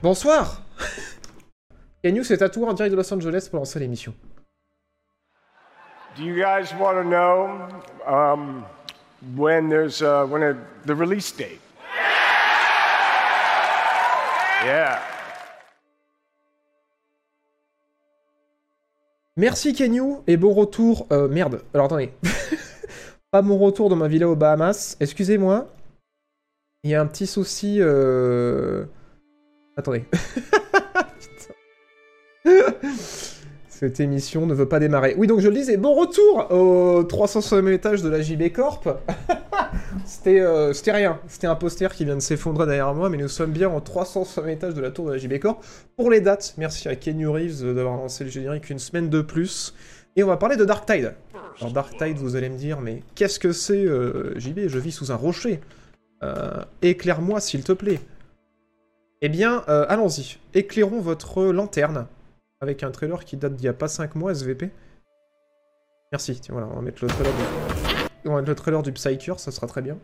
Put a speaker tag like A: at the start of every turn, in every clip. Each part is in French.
A: Bonsoir Kenyu s'est tatoué en direct de Los Angeles pour lancer l'émission.
B: Do you guys want to know um, when there's uh, when a, the release date? Yeah.
A: Merci Kenyu et bon retour. Euh, merde, alors attendez. Pas mon retour dans ma villa aux Bahamas. Excusez-moi. Il y a un petit souci. Euh... Attendez. Cette émission ne veut pas démarrer. Oui, donc je le disais, bon retour au 360 étage de la JB Corp. C'était euh, c'était rien. C'était un poster qui vient de s'effondrer derrière moi, mais nous sommes bien au 360 étage de la tour de la JB Corp. Pour les dates, merci à Kenny Reeves d'avoir lancé le générique une semaine de plus. Et on va parler de Dark Tide. Alors Dark Tide, vous allez me dire, mais qu'est-ce que c'est euh, JB Je vis sous un rocher. Euh, éclaire-moi s'il te plaît. Eh bien, euh, allons-y. Éclairons votre lanterne avec un trailer qui date d'il n'y a pas 5 mois, SVP. Merci. Tiens, voilà, on va mettre le trailer du, on va le trailer du ça sera très bien.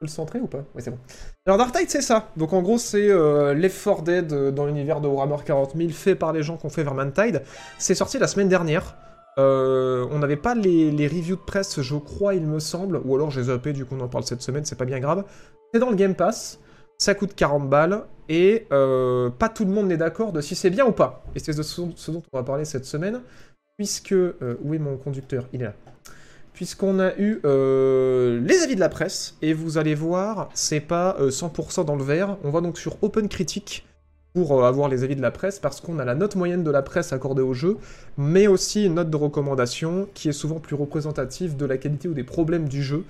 A: le centrer ou pas? Oui, c'est bon. Alors Dark Tide, c'est ça. Donc en gros, c'est euh, Left 4 Dead euh, dans l'univers de Warhammer 40 000, fait par les gens qui ont fait Vermintide. C'est sorti la semaine dernière. Euh, on n'avait pas les, les reviews de presse, je crois, il me semble. Ou alors j'ai zappé, du coup on en parle cette semaine, c'est pas bien grave. C'est dans le Game Pass. Ça coûte 40 balles et euh, pas tout le monde n'est d'accord de si c'est bien ou pas. Et c'est ce, dont on va parler cette semaine, puisque... euh, où est mon conducteur Il est là. Puisqu'on a eu euh, les avis de la presse, et vous allez voir, c'est pas euh, 100% dans le vert. On va donc sur Open Critique pour avoir les avis de la presse, parce qu'on a la note moyenne de la presse accordée au jeu, mais aussi une note de recommandation qui est souvent plus représentative de la qualité ou des problèmes du jeu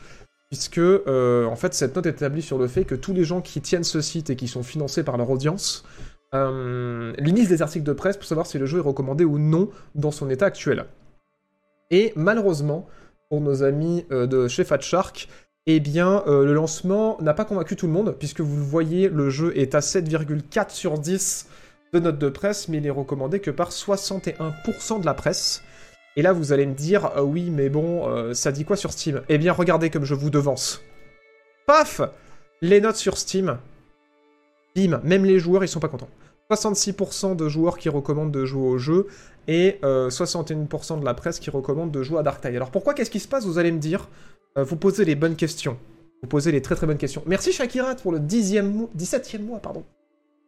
A: puisque euh, en fait cette note est établie sur le fait que tous les gens qui tiennent ce site et qui sont financés par leur audience euh, lisent des articles de presse pour savoir si le jeu est recommandé ou non dans son état actuel. Et malheureusement, pour nos amis euh, de chez Fat Shark, eh bien euh, le lancement n'a pas convaincu tout le monde, puisque vous le voyez, le jeu est à 7,4 sur 10 de notes de presse, mais il est recommandé que par 61% de la presse. Et là, vous allez me dire, euh, oui, mais bon, euh, ça dit quoi sur Steam? Eh bien, regardez comme je vous devance. Paf Les notes sur Steam. Bim, même les joueurs, ils sont pas contents. 66% de joueurs qui recommandent de jouer au jeu et euh, 61% de la presse qui recommande de jouer à Dark Tide. Alors pourquoi Qu'est-ce qui se passe? Vous allez me dire. Euh, vous posez les bonnes questions. Vous posez les très très bonnes questions. Merci Shakirat pour le 10e mois, 17e mois, pardon.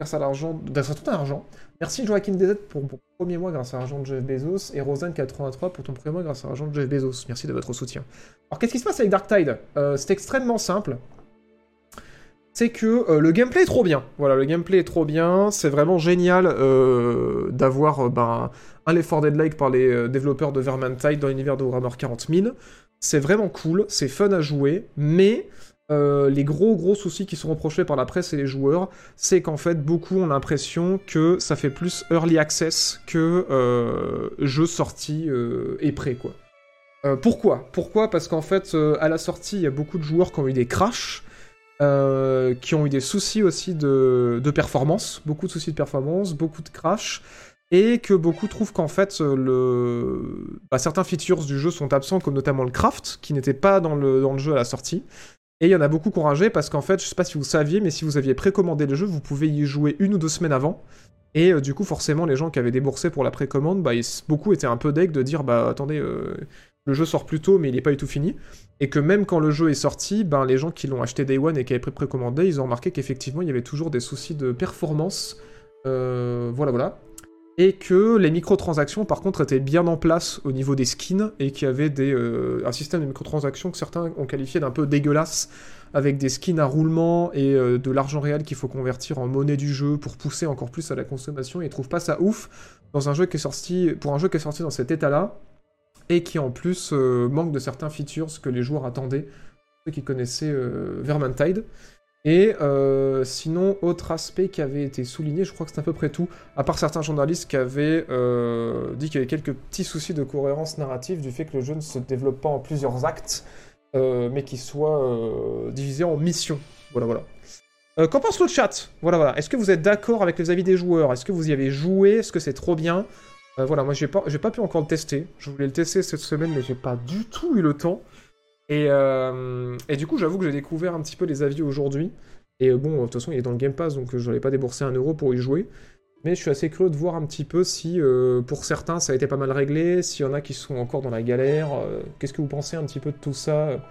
A: Grâce à l'argent, grâce à tout un argent. Merci Joachim DZ pour ton premier mois grâce à l'argent de Jeff Bezos. Et Rosanne83 pour ton premier mois grâce à l'argent de Jeff Bezos. Merci de votre soutien. Alors qu'est-ce qui se passe avec Dark Tide Euh, C'est extrêmement simple. C'est que euh, le gameplay est trop bien. Voilà, le gameplay est trop bien. C'est vraiment génial euh, d'avoir ben, un Left 4 Dead Like par les développeurs de Vermintide dans l'univers de Warhammer 40 000. C'est vraiment cool, c'est fun à jouer, mais euh, les gros gros soucis qui sont reprochés par la presse et les joueurs, c'est qu'en fait beaucoup ont l'impression que ça fait plus early access que euh, jeu sorti euh, et prêt quoi. Pourquoi? Pourquoi? Parce qu'en fait à la sortie il y a beaucoup de joueurs qui ont eu des crashs, qui ont eu des soucis aussi de, performance, beaucoup de soucis de performance, beaucoup de crash, et que beaucoup trouvent qu'en fait bah, certains features du jeu sont absents, comme notamment le craft, qui n'était pas dans le jeu à la sortie. Et il y en a beaucoup qui parce qu'en fait, je sais pas si vous saviez, mais si vous aviez précommandé le jeu, vous pouvez y jouer une ou deux semaines avant. Et euh, du coup, forcément, les gens qui avaient déboursé pour la précommande, bah, beaucoup étaient un peu deg de dire bah attendez, euh, le jeu sort plus tôt, mais il n'est pas du tout fini. Et que même quand le jeu est sorti, ben, les gens qui l'ont acheté Day One et qui avaient pré- précommandé, ils ont remarqué qu'effectivement, il y avait toujours des soucis de performance. Euh, voilà, voilà. Et que les microtransactions, par contre, étaient bien en place au niveau des skins et qu'il y avait euh, un système de microtransactions que certains ont qualifié d'un peu dégueulasse, avec des skins à roulement et euh, de l'argent réel qu'il faut convertir en monnaie du jeu pour pousser encore plus à la consommation. Et ils trouvent pas ça ouf dans un jeu qui est sorti, pour un jeu qui est sorti dans cet état-là et qui en plus euh, manque de certains features que les joueurs attendaient, ceux qui connaissaient Vermintide. Et euh, sinon, autre aspect qui avait été souligné, je crois que c'est à peu près tout, à part certains journalistes qui avaient euh, dit qu'il y avait quelques petits soucis de cohérence narrative du fait que le jeu ne se développe pas en plusieurs actes, euh, mais qu'il soit divisé en missions. Voilà, voilà. Qu'en pense le chat? Voilà, voilà. Est-ce que vous êtes d'accord avec les avis des joueurs? Est-ce que vous y avez joué? Est-ce que c'est trop bien? Voilà, moi j'ai pas, pas pu encore le tester. Je voulais le tester cette semaine, mais j'ai pas du tout eu le temps. Et, euh, et du coup, j'avoue que j'ai découvert un petit peu les avis aujourd'hui. Et euh, bon, de toute façon, il est dans le Game Pass, donc je n'allais pas débourser un euro pour y jouer. Mais je suis assez curieux de voir un petit peu si, pour certains, ça a été pas mal réglé, s'il y en a qui sont encore dans la galère. Qu'est-ce que vous pensez un petit peu de tout ça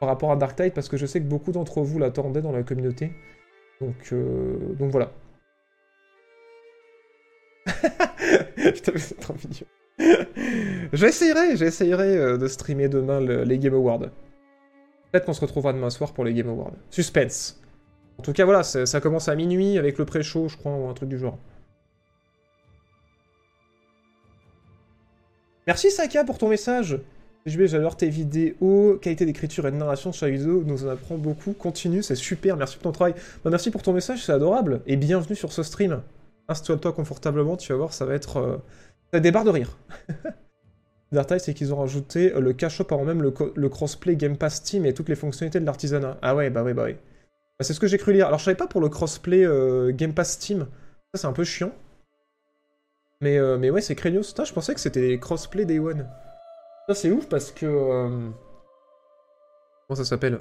A: par rapport à Dark Tide? Parce que je sais que beaucoup d'entre vous l'attendaient dans la communauté. Donc, voilà. Putain, c'est trop mignon. j'essayerai, j'essayerai euh, de streamer demain les Game Awards. Peut-être qu'on se retrouvera demain soir pour les Game Awards. Suspense. En tout cas, voilà, ça commence à minuit avec le pré-show, je crois, ou un truc du genre. Merci Saka pour ton message. J'adore tes vidéos, qualité d'écriture et de narration sur la nous en apprend beaucoup. Continue, c'est super, merci pour ton travail. Bah, merci pour ton message, c'est adorable. Et bienvenue sur ce stream installe-toi confortablement, tu vas voir, ça va être... Euh... des barres de rire. Dark c'est qu'ils ont rajouté euh, le cash avant même le, crossplay Game Pass Steam et toutes les fonctionnalités de l'artisanat. Ah ouais, bah ouais, bah ouais. Bah, c'est ce que j'ai cru lire. Alors je savais pas pour le crossplay euh, Game Pass Steam. Ça c'est un peu chiant. Mais, euh, mais ouais, c'est craignos. je pensais que c'était crossplay Day One. Ça c'est ouf parce que... Comment ça s'appelle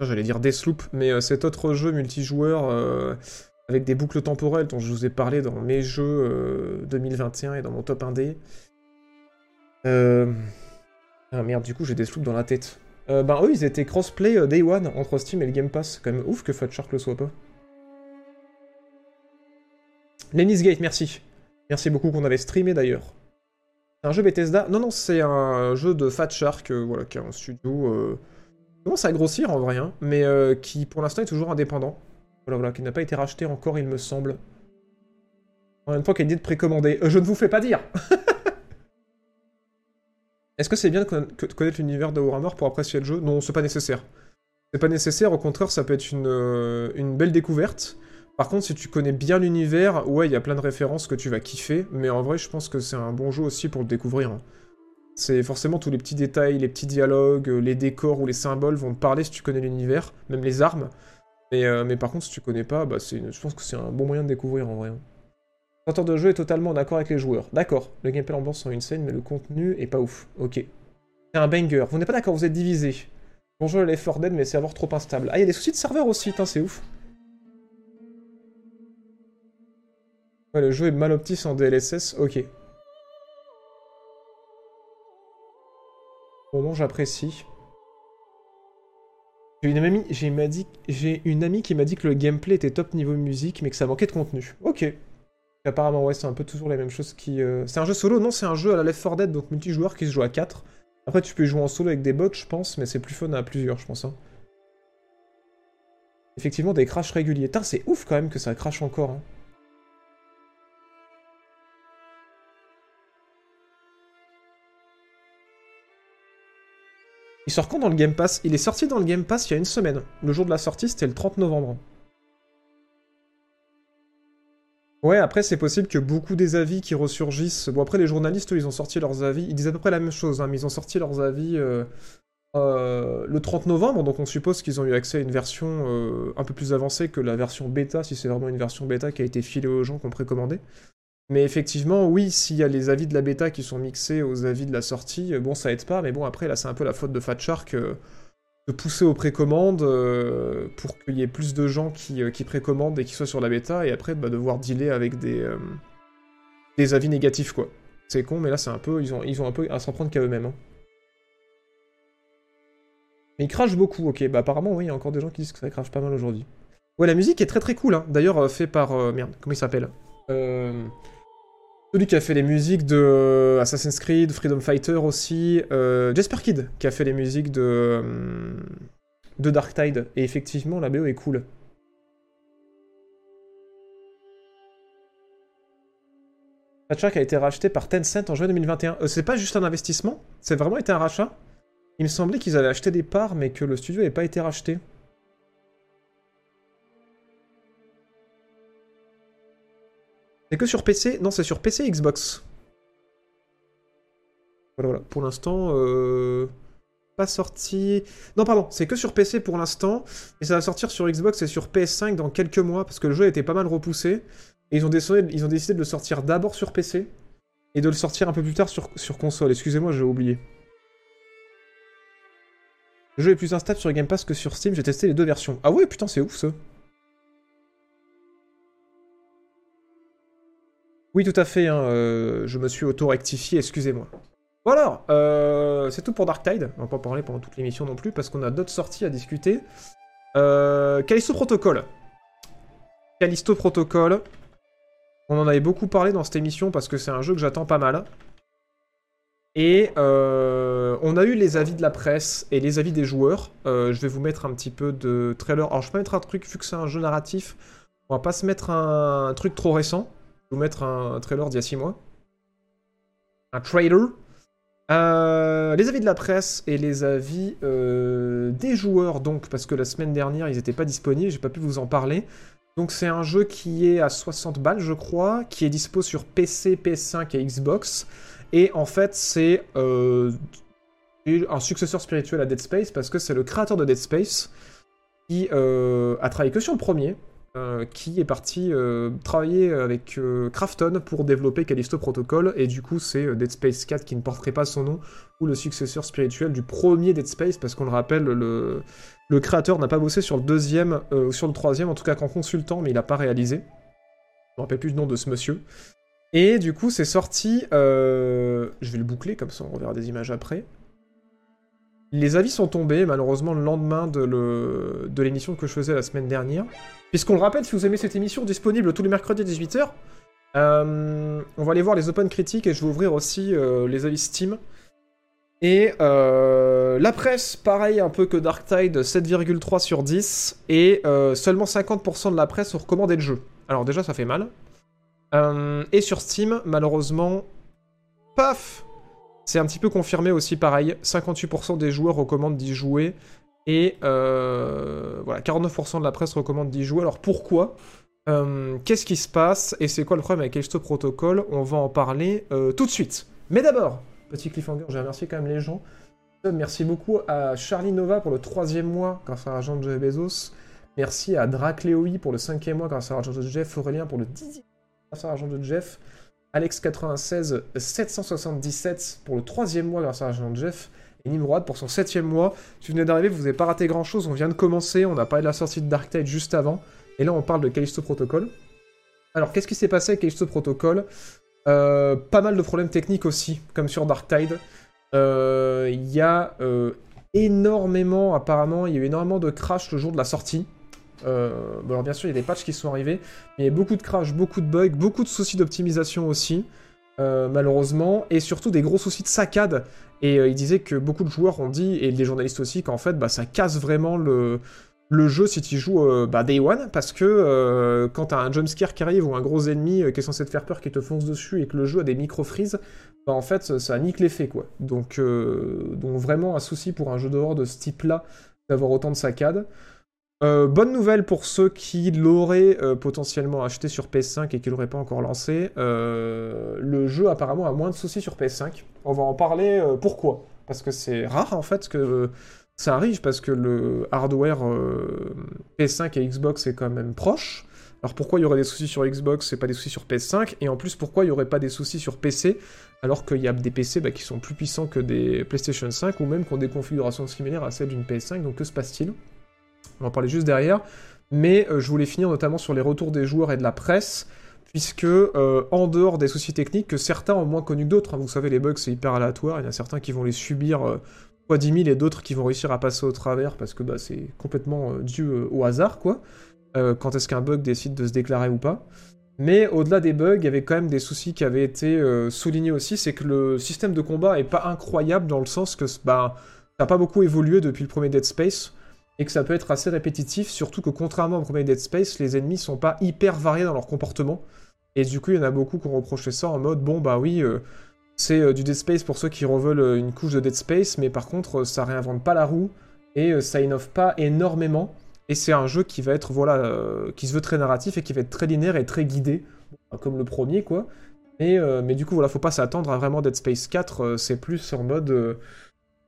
A: J'allais dire Deathloop, mais cet autre jeu multijoueur avec des boucles temporelles dont je vous ai parlé dans mes jeux 2021 euh, et dans mon top 1D. Euh... Ah merde, du coup j'ai des sloops dans la tête. Euh, ben eux ils étaient crossplay euh, Day One entre Steam et le Game Pass. Quand même ouf que Fat Shark le soit pas. Lenny's Gate, merci. Merci beaucoup qu'on avait streamé d'ailleurs. C'est un jeu Bethesda Non, non, c'est un jeu de Fat Shark, voilà, qui est un studio... qui commence à grossir en vrai, hein, mais qui pour l'instant est toujours indépendant. Voilà, voilà, qui n'a pas été racheté encore, il me semble. En même temps qu'il dit de précommander. Euh, je ne vous fais pas dire Est-ce que c'est bien de connaître l'univers de pour apprécier le jeu? Non, c'est pas nécessaire. C'est pas nécessaire, au contraire, ça peut être une, euh, une belle découverte. Par contre, si tu connais bien l'univers, ouais, il y a plein de références que tu vas kiffer, mais en vrai, je pense que c'est un bon jeu aussi pour le découvrir. Hein. C'est forcément tous les petits détails, les petits dialogues, les décors ou les symboles vont te parler si tu connais l'univers, même les armes. Euh, mais, par contre, si tu connais pas, bah, je pense que c'est un bon moyen de découvrir en vrai. L'auteur de jeu est totalement en accord avec les joueurs. D'accord, le gameplay l'ambiance sont une scène, mais le contenu est pas ouf. Ok. C'est un banger. Vous n'êtes pas d'accord, vous êtes divisé. Bonjour les 4 Dead, mais serveurs trop instables. Ah, il y a des soucis de serveur aussi, c'est ouf. Ouais, le jeu est mal optis en DLSS, ok. Bon, j'apprécie. J'ai une, une amie qui m'a dit que le gameplay était top niveau musique, mais que ça manquait de contenu. Ok. Apparemment, ouais, c'est un peu toujours les mêmes choses qui... Euh, c'est un jeu solo Non, c'est un jeu à la Left 4 Dead, donc multijoueur qui se joue à 4. Après, tu peux jouer en solo avec des bots, je pense, mais c'est plus fun à plusieurs, je pense. Hein. Effectivement, des crashs réguliers. Putain, c'est ouf quand même que ça crache encore. Hein. Il sort quand dans le Game Pass? Il est sorti dans le Game Pass il y a une semaine. Le jour de la sortie, c'était le 30 novembre. Ouais, après, c'est possible que beaucoup des avis qui ressurgissent... Bon, après, les journalistes, eux, ils ont sorti leurs avis. Ils disent à peu près la même chose, hein, mais ils ont sorti leurs avis euh, euh, le 30 novembre, donc on suppose qu'ils ont eu accès à une version euh, un peu plus avancée que la version bêta, si c'est vraiment une version bêta qui a été filée aux gens qui ont précommandé. Mais effectivement, oui, s'il y a les avis de la bêta qui sont mixés aux avis de la sortie, bon, ça aide pas, mais bon, après, là, c'est un peu la faute de Fat Shark euh, de pousser aux précommandes euh, pour qu'il y ait plus de gens qui, précommandent et qui soient sur la bêta, et après, bah, devoir dealer avec des, des avis négatifs, quoi. C'est con, mais là, c'est un peu, ils ont, ils ont un peu à s'en prendre qu'à eux-mêmes. Hein. Mais ils crachent beaucoup, ok, bah apparemment, oui, il y a encore des gens qui disent que ça crache pas mal aujourd'hui. Ouais, la musique est très très cool, hein. d'ailleurs, fait par... merde, comment il s'appelle? Euh... Celui qui a fait les musiques de euh, Assassin's Creed, Freedom Fighter aussi. Euh, Jasper Kidd qui a fait les musiques de, euh, de Dark Tide. Et effectivement, la BO est cool. Patchwork a été racheté par Tencent en juin 2021. c'est pas juste un investissement, c'est vraiment été un rachat. Il me semblait qu'ils avaient acheté des parts, mais que le studio n'avait pas été racheté. C'est que sur PC Non, c'est sur PC et Xbox. Voilà, voilà. Pour l'instant, euh... pas sorti... Non, pardon, c'est que sur PC pour l'instant. Et ça va sortir sur Xbox et sur PS5 dans quelques mois, parce que le jeu a été pas mal repoussé. Et ils ont décidé, de le sortir d'abord sur PC, et de le sortir un peu plus tard sur, sur console. Excusez-moi, j'ai oublié. Le jeu est plus instable sur Game Pass que sur Steam, j'ai testé les deux versions. Ah ouais, putain, c'est ouf ça. Oui, tout à fait, hein, euh, je me suis auto-rectifié, excusez-moi. Voilà, euh, c'est tout pour Dark Tide. On va pas parler pendant toute l'émission non plus parce qu'on a d'autres sorties à discuter. Euh, Callisto Protocol. Callisto Protocol. On en avait beaucoup parlé dans cette émission parce que c'est un jeu que j'attends pas mal. Et euh, on a eu les avis de la presse et les avis des joueurs. Euh, je vais vous mettre un petit peu de trailer. Alors je vais mettre un truc, vu que c'est un jeu narratif, on va pas se mettre un, truc trop récent. Je vous mettre un, trailer d'il y a 6 mois. Un trailer. Euh, les avis de la presse et les avis des joueurs, donc, parce que la semaine dernière, ils n'étaient pas disponibles, j'ai pas pu vous en parler. Donc c'est un jeu qui est à 60 balles, je crois, qui est dispo sur PC, PS5 et Xbox. Et en fait, c'est euh, un successeur spirituel à Dead Space parce que c'est le créateur de Dead Space qui euh, a travaillé que sur le premier, euh, qui est parti travailler avec Krafton pour développer Callisto Protocol. Et du coup, c'est Dead Space 4 qui ne porterait pas son nom, ou le successeur spirituel du premier Dead Space, parce qu'on le rappelle, le, créateur n'a pas bossé sur le deuxième ou sur le troisième, en tout cas qu'en consultant, mais il n'a pas réalisé. Je ne me rappelle plus le nom de ce monsieur. Et du coup, c'est sorti. Euh, je vais le boucler, comme ça on reverra des images après. Les avis sont tombés, malheureusement, le lendemain de l'émission que je faisais la semaine dernière. Puisqu'on le rappelle, si vous aimez cette émission, disponible tous les mercredis à 18h, euh, on va aller voir les open critiques et je vais ouvrir aussi euh, les avis Steam. Et la presse, pareil un peu que Dark Tide, 7,3 sur 10. Et seulement 50% de la presse ont recommandé le jeu. Alors déjà, ça fait mal. Euh, et sur Steam, malheureusement, paf C'est un petit peu confirmé aussi, pareil. 58% des joueurs recommandent d'y jouer. Et euh, voilà, 49% de la presse recommande d'y jouer. Alors pourquoi? Euh, Qu'est-ce qui se passe? Et c'est quoi le problème avec Callisto Protocol? On va en parler tout de suite. Mais d'abord, petit cliffhanger, j'ai remercié quand même les gens. Merci beaucoup à Charlie Nova pour le troisième mois grâce à l'argent de Jeff Bezos. Merci à Dracleoi pour le cinquième mois grâce à l'argent de Jeff. Aurélien pour le dixième grâce à l'argent de Jeff. Alex96 777 pour le troisième mois grâce à l'argent de Jeff. Et Nimrod pour son septième mois. Si vous d'arriver, vous n'avez pas raté grand chose. On vient de commencer. On a parlé de la sortie de Dark Tide juste avant. Et là, on parle de Callisto Protocol. Alors, qu'est-ce qui s'est passé avec Callisto Protocol? Euh, Pas mal de problèmes techniques aussi, comme sur Dark Tide. Euh, il y a euh, énormément, apparemment, il y a eu énormément de crash le jour de la sortie. Euh, alors bien sûr, il y a des patchs qui sont arrivés, mais il y a beaucoup de crash, beaucoup de bugs, beaucoup de soucis d'optimisation aussi, euh, malheureusement, et surtout des gros soucis de saccade. Et euh, il disait que beaucoup de joueurs ont dit, et des journalistes aussi, qu'en fait, bah, ça casse vraiment le, le jeu si tu joues bah, Day One, parce que quand t'as un jumpscare qui arrive ou un gros ennemi qui est censé te faire peur, qui te fonce dessus, et que le jeu a des micro-freezes, bah, en fait, ça nique l'effet, quoi. Donc, donc vraiment un souci pour un jeu d'horreur de ce type-là, d'avoir autant de saccades. Euh, bonne nouvelle pour ceux qui l'auraient euh, potentiellement acheté sur PS5 et qui l'auraient pas encore lancé. Euh, le jeu apparemment a moins de soucis sur PS5. On va en parler. pourquoi? Parce que c'est rare en fait que ça arrive parce que le hardware PS5 et Xbox est quand même proche. Alors pourquoi il y aurait des soucis sur Xbox et pas des soucis sur PS5 Et en plus pourquoi il y aurait pas des soucis sur PC alors qu'il y a des PC bah, qui sont plus puissants que des PlayStation 5 ou même qui ont des configurations similaires à celles d'une PS5 Donc que se passe-t-il? On va en parler juste derrière. Mais euh, je voulais finir notamment sur les retours des joueurs et de la presse, puisque euh, en dehors des soucis techniques, que certains ont moins connu que d'autres, hein, vous savez, les bugs c'est hyper aléatoire, il y en a certains qui vont les subir euh, fois 10 000 et d'autres qui vont réussir à passer au travers parce que bah, c'est complètement dû au hasard, quoi. quand est-ce qu'un bug décide de se déclarer ou pas. Mais au-delà des bugs, il y avait quand même des soucis qui avaient été soulignés aussi, c'est que le système de combat est pas incroyable dans le sens que bah, ça n'a pas beaucoup évolué depuis le premier Dead Space et que ça peut être assez répétitif, surtout que contrairement au premier Dead Space, les ennemis sont pas hyper variés dans leur comportement. Et du coup, il y en a beaucoup qui ont reproché ça en mode bon bah oui, euh, c'est euh, du Dead Space pour ceux qui reveulent euh, une couche de Dead Space, mais par contre, ça réinvente pas la roue et ça innove pas énormément. Et c'est un jeu qui va être voilà, qui se veut très narratif et qui va être très linéaire et très guidé, comme le premier quoi. Mais, mais du coup, voilà, faut pas s'attendre à vraiment Dead Space 4, c'est plus en mode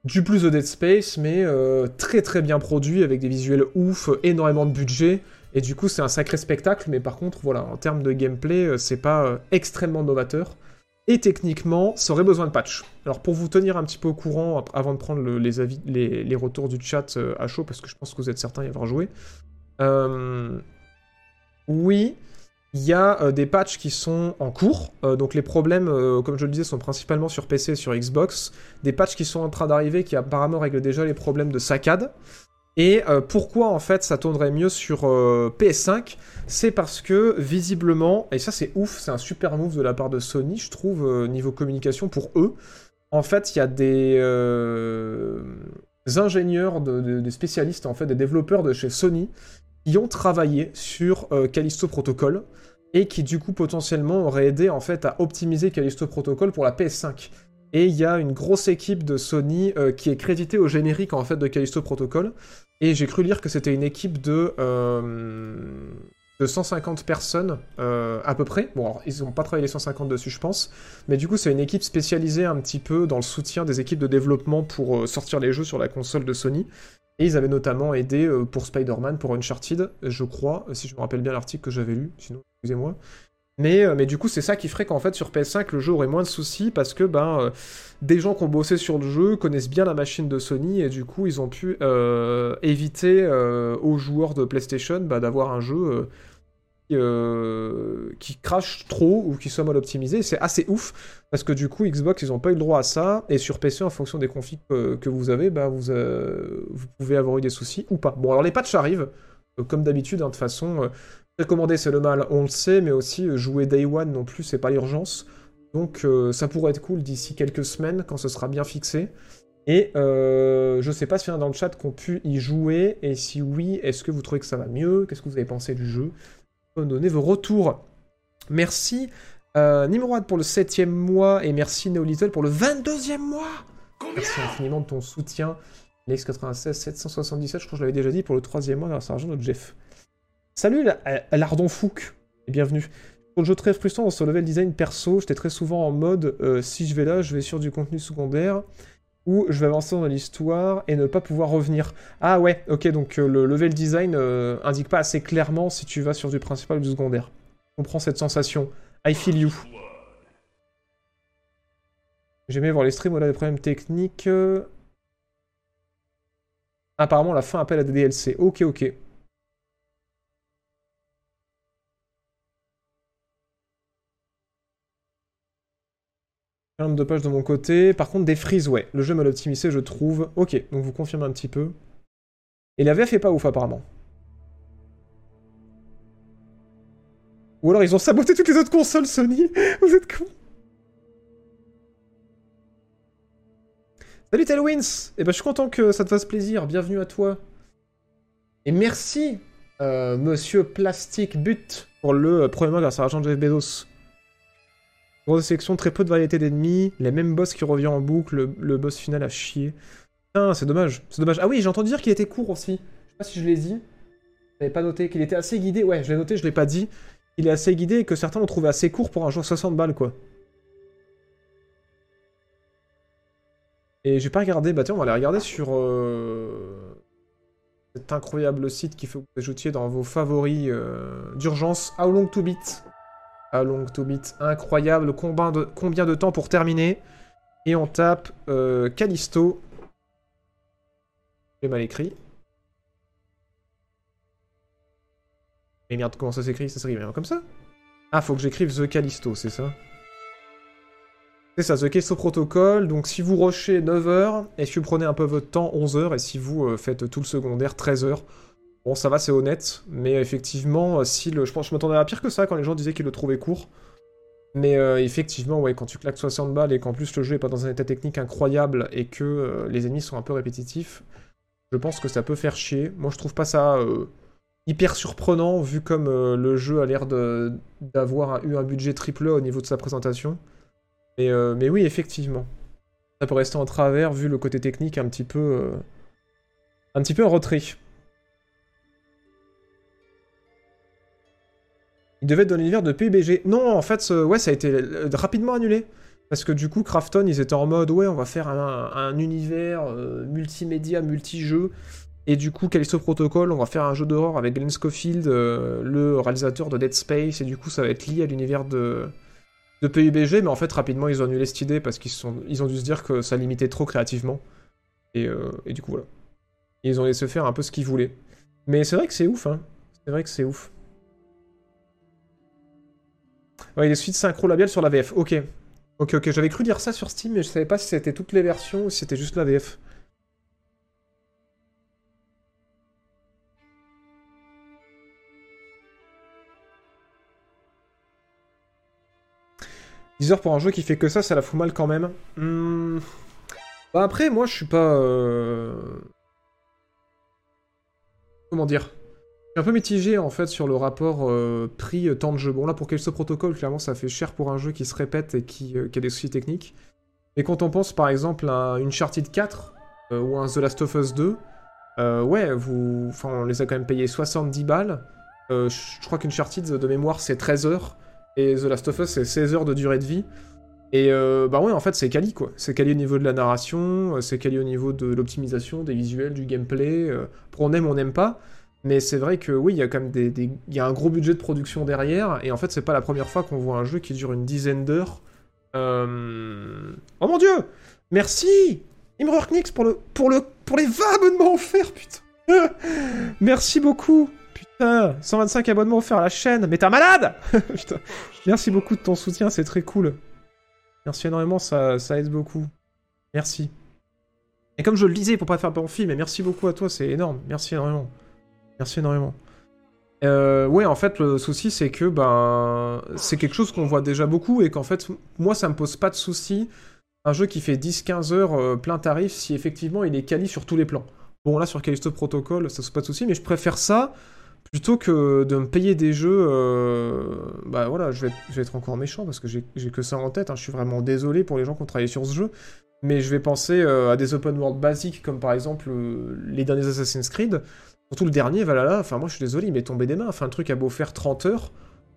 A: du plus de Dead Space, mais euh, très très bien produit, avec des visuels ouf, énormément de budget, et du coup c'est un sacré spectacle, mais par contre, voilà, en termes de gameplay, euh, c'est pas euh, extrêmement novateur. Et techniquement, ça aurait besoin de patch. Alors pour vous tenir un petit peu au courant, avant de prendre les, avis, les, retours du chat à chaud, parce que je pense que vous êtes certains y avoir joué. Oui, il y a euh, des patchs qui sont en cours. donc les problèmes, comme je le disais, sont principalement sur PC et sur Xbox. Des patchs qui sont en train d'arriver qui apparemment règlent déjà les problèmes de saccade. Et euh, pourquoi en fait ça tournerait mieux sur euh, PS5 C'est parce que visiblement, et ça c'est ouf, c'est un super move de la part de Sony, je trouve, euh, niveau communication pour eux. En fait, il y a des ingénieurs, des spécialistes, en fait, des développeurs de chez Sony qui ont travaillé sur Callisto Protocol et qui du coup potentiellement auraient aidé en fait à optimiser Callisto Protocol pour la PS5. Et il y a une grosse équipe de Sony qui est créditée au générique en fait de Callisto Protocol. Et j'ai cru lire que c'était une équipe de, euh, de 150 personnes euh, à peu près. Bon, alors, ils n'ont pas travaillé les 150 dessus, je pense. Mais du coup, c'est une équipe spécialisée un petit peu dans le soutien des équipes de développement pour euh, sortir les jeux sur la console de Sony. Et ils avaient notamment aidé pour Spider-Man, pour Uncharted, je crois, si je me rappelle bien l'article que j'avais lu, sinon excusez-moi. Mais, euh, du coup, c'est ça qui ferait qu'en fait, sur PS5, le jeu aurait moins de soucis parce que ben, euh, des gens qui ont bossé sur le jeu connaissent bien la machine de Sony et du coup, ils ont pu euh, éviter aux joueurs de PlayStation bah, d'avoir un jeu qui crache trop ou qui soit mal optimisé. C'est assez ouf parce que du coup, Xbox, ils n'ont pas eu le droit à ça et sur PC, en fonction des configs que vous avez, bah, vous, vous pouvez avoir eu des soucis ou pas. Bon, alors les patchs arrivent. Comme d'habitude, hein, de toute façon, Recommander, c'est le mal, on le sait, mais aussi euh, jouer Day One non plus, c'est pas l'urgence. Donc euh, ça pourrait être cool d'ici quelques semaines quand ce sera bien fixé. Et euh, je sais pas s'il y en a dans le chat qui ont pu y jouer, et si oui, est-ce que vous trouvez que ça va mieux? Qu'est-ce que vous avez pensé du jeu? Donnez vos retours. Merci Nimrod pour le 7 mois, et merci Neolittle pour le 22e mois Merci infiniment de ton soutien. Lex 96 777, je crois que je l'avais déjà dit, pour le 3 mois grâce à l'argent de Jeff. Salut l'Ardon Fouque, et bienvenue. Pour le jeu très frustrant dans ce level design perso, j'étais très souvent en mode euh, si je vais là, je vais sur du contenu secondaire, ou je vais avancer dans l'histoire et ne pas pouvoir revenir. Ah ouais, ok, donc euh, le level design euh, indique pas assez clairement si tu vas sur du principal ou du secondaire. Je comprends cette sensation. I feel you. J'aimais voir les streams où on a des problèmes techniques. Apparemment, la fin appelle à des DLC. Ok, ok. Un nombre de pages de mon côté. Par contre, des frises, ouais. Le jeu mal optimisé, je trouve. Ok, donc vous confirmez un petit peu. Et la VF est pas ouf, apparemment. Ou alors ils ont saboté toutes les autres consoles, Sony. vous êtes con. Salut Tailwinds Eh ben, je suis content que ça te fasse plaisir. Bienvenue à toi. Et merci, euh, monsieur Plastic But, pour le euh, premier mois grâce à l'argent de Jeff Bezos. Grosse sélection, très peu de variété d'ennemis, les mêmes boss qui reviennent en boucle, le, boss final a chier. Putain, c'est dommage, c'est dommage. Ah oui, j'ai entendu dire qu'il était court aussi. Je sais pas si je l'ai dit. J'avais pas noté qu'il était assez guidé. Ouais, je l'ai noté, je l'ai pas dit. Il est assez guidé et que certains l'ont trouvé assez court pour un jeu 60 balles, quoi. Et j'ai pas regardé, bah tiens, on va aller regarder sur euh, cet incroyable site qui fait que vous ajoutiez dans vos favoris euh, d'urgence How Long to Beat. A long to beat, incroyable. Combien de, combien de temps pour terminer? Et on tape euh, Callisto. J'ai mal écrit. Et merde, comment ça s'écrit? Ça s'écrit comme ça? Ah, faut que j'écrive The Callisto, c'est ça? C'est ça, The Callisto Protocol. Donc si vous rushez 9h, et si vous prenez un peu votre temps, 11h, et si vous euh, faites tout le secondaire, 13h, Bon, ça va, c'est honnête, mais effectivement, euh, si le... je pense je m'attendais à pire que ça quand les gens disaient qu'ils le trouvaient court. Mais euh, effectivement, ouais, quand tu claques 60 balles et qu'en plus le jeu est pas dans un état technique incroyable et que euh, les ennemis sont un peu répétitifs, je pense que ça peut faire chier. Moi, je trouve pas ça hyper surprenant vu comme le jeu a l'air d'avoir eu un budget triple au niveau de sa présentation. Mais, mais oui, effectivement. Ça peut rester en travers vu le côté technique un petit peu... un petit peu en retrait. Il devait être dans l'univers de PUBG. Non, en fait, ouais, ça a été euh, rapidement annulé. Parce que du coup, Krafton, ils étaient en mode, ouais, on va faire un, univers euh, multimédia, multi-jeu. Et du coup, Callisto Protocol, on va faire un jeu d'horreur avec Glenn Schofield, euh, le réalisateur de Dead Space. Et du coup, ça va être lié à l'univers de, PUBG, mais en fait, rapidement, ils ont annulé cette idée parce qu'ils sont... ils ont dû se dire que ça limitait trop créativement. Et, euh, et du coup, voilà. Ils ont laissé faire un peu ce qu'ils voulaient. Mais c'est vrai que c'est ouf, hein. C'est vrai que c'est ouf. Ouais, il des suites synchro labiales sur la VF. Ok. Ok, ok. J'avais cru dire ça sur Steam, mais je savais pas si c'était toutes les versions ou si c'était juste la VF. 10 heures pour un jeu qui fait que ça, ça la fout mal quand même. Hmm. Bah après, moi, je suis pas... Euh, comment dire? Un peu mitigé, en fait, sur le rapport euh, prix-temps de jeu. Bon, là, pour Callisto Protocol, clairement, ça fait cher pour un jeu qui se répète et qui, euh, a des soucis techniques. Mais quand on pense, par exemple, à une Uncharted 4 ou un The Last of Us 2, ouais, vous... Enfin, on les a quand même payés 70 balles. je crois qu'Uncharted, de mémoire, c'est 13 heures. Et The Last of Us, c'est 16 heures de durée de vie. Et euh, bah ouais, en fait, c'est quali, quoi. C'est quali au niveau de la narration, euh, c'est quali au niveau de l'optimisation, des visuels, du gameplay. Euh, pour on aime, on n'aime pas. Mais c'est vrai que oui, il y a quand même des, Il y a un gros budget de production derrière. Et en fait, c'est pas la première fois qu'on voit un jeu qui dure une dizaine d'heures. Euh... Oh mon dieu Merci Imrorknix pour le, pour le, pour les 20 abonnements offerts, putain Merci beaucoup 125 abonnements offerts à la chaîne, mais t'es malade Putain. Merci beaucoup de ton soutien, c'est très cool. Merci énormément, ça, ça aide beaucoup. Merci. Et comme je le disais pour pas faire bon film, mais merci beaucoup à toi, c'est énorme. Merci énormément. Merci énormément. Euh, ouais, en fait, le souci, c'est que ben, c'est quelque chose qu'on voit déjà beaucoup et qu'en fait, moi, ça me pose pas de souci. Un jeu qui fait 10-15 heures euh, plein tarif, si effectivement il est quali sur tous les plans. Bon, là, sur Callisto Protocol, ça se pas de souci, mais je préfère ça plutôt que de me payer des jeux, euh, bah voilà, je vais, être encore méchant parce que j'ai que ça en tête. Hein. Je suis vraiment désolé pour les gens qui ont travaillé sur ce jeu, mais je vais penser à des open world basiques comme par exemple les derniers Assassin's Creed. Surtout le dernier, Valhalla. Enfin, moi je suis désolé, il m'est tombé des mains. Enfin, un truc a beau faire 30 heures,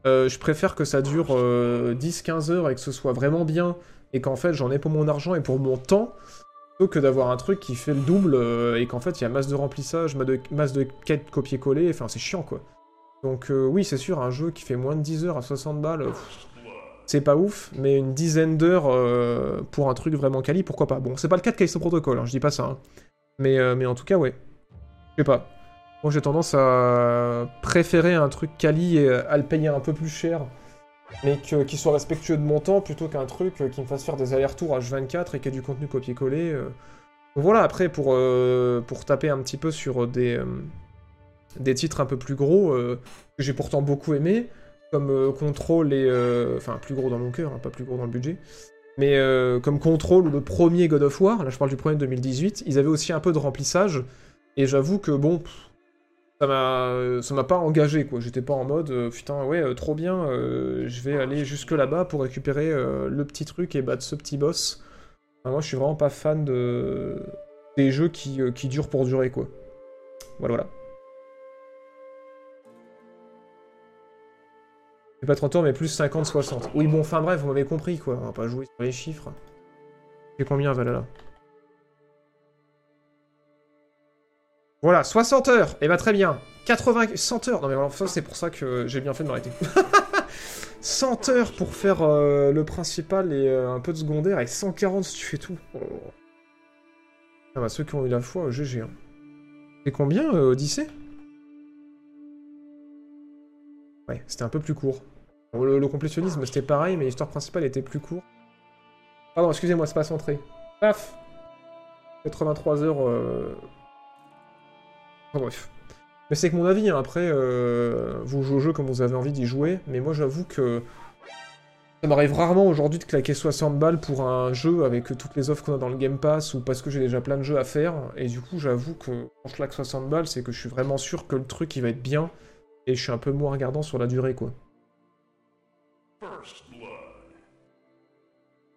A: je préfère que ça dure 10-15 heures et que ce soit vraiment bien et qu'en fait j'en ai pour mon argent et pour mon temps que d'avoir un truc qui fait le double euh, et qu'en fait il y a masse de remplissage, masse de, quêtes copier-coller, enfin c'est chiant quoi. Donc euh, oui c'est sûr, un jeu qui fait moins de 10 heures à 60 balles, c'est pas ouf, mais une dizaine d'heures euh, pour un truc vraiment quali, pourquoi pas? Bon c'est pas le cas de Callisto Protocol, hein, je dis pas ça, hein. mais, mais en tout cas ouais, je sais pas. Moi j'ai tendance à préférer un truc quali et à le payer un peu plus cher mais qu'il soit respectueux de mon temps plutôt qu'un truc euh, qui me fasse faire des allers-retours H24 et qui ait du contenu copier-coller. Euh. Donc voilà, après, pour, euh, pour taper un petit peu sur des, des titres un peu plus gros, que j'ai pourtant beaucoup aimé, comme Control et... Enfin, plus gros dans mon cœur, hein, pas plus gros dans le budget. Mais comme Control ou le premier God of War, là je parle du premier de 2018, ils avaient aussi un peu de remplissage, et j'avoue que bon, ça m'a ça m'a pas engagé quoi. J'étais pas en mode euh, putain ouais euh, trop bien euh, je vais aller jusque là-bas pour récupérer le petit truc et battre ce petit boss. Moi je suis vraiment pas fan de des jeux qui, qui durent pour durer quoi. Voilà voilà. Pas 30 heures mais plus 50 60 oui bon enfin bref vous m'avez compris quoi. On va pas jouer sur les chiffres. C'est combien Valhalla? Voilà, 60 heures. Eh bah ben, très bien. 80... 100 heures. Non mais ça c'est pour ça que j'ai bien fait de m'arrêter. 100 heures pour faire euh, le principal et euh, un peu de secondaire et 140 si tu fais tout. Oh. Ah bah ceux qui ont eu la foi, GG. Hein. C'est combien euh, Odyssée? Ouais, c'était un peu plus court. Le, le complétionnisme c'était pareil, mais l'histoire principale était plus courte. Pardon, excusez-moi, c'est pas centré. Paf 83 heures bref. Mais c'est que mon avis, hein. après, euh, vous jouez au jeu comme vous avez envie d'y jouer, mais moi j'avoue que ça m'arrive rarement aujourd'hui de claquer 60 balles pour un jeu avec toutes les offres qu'on a dans le Game Pass, ou parce que j'ai déjà plein de jeux à faire, et du coup j'avoue que quand je claque 60 balles, c'est que je suis vraiment sûr que le truc il va être bien, et je suis un peu moins regardant sur la durée quoi.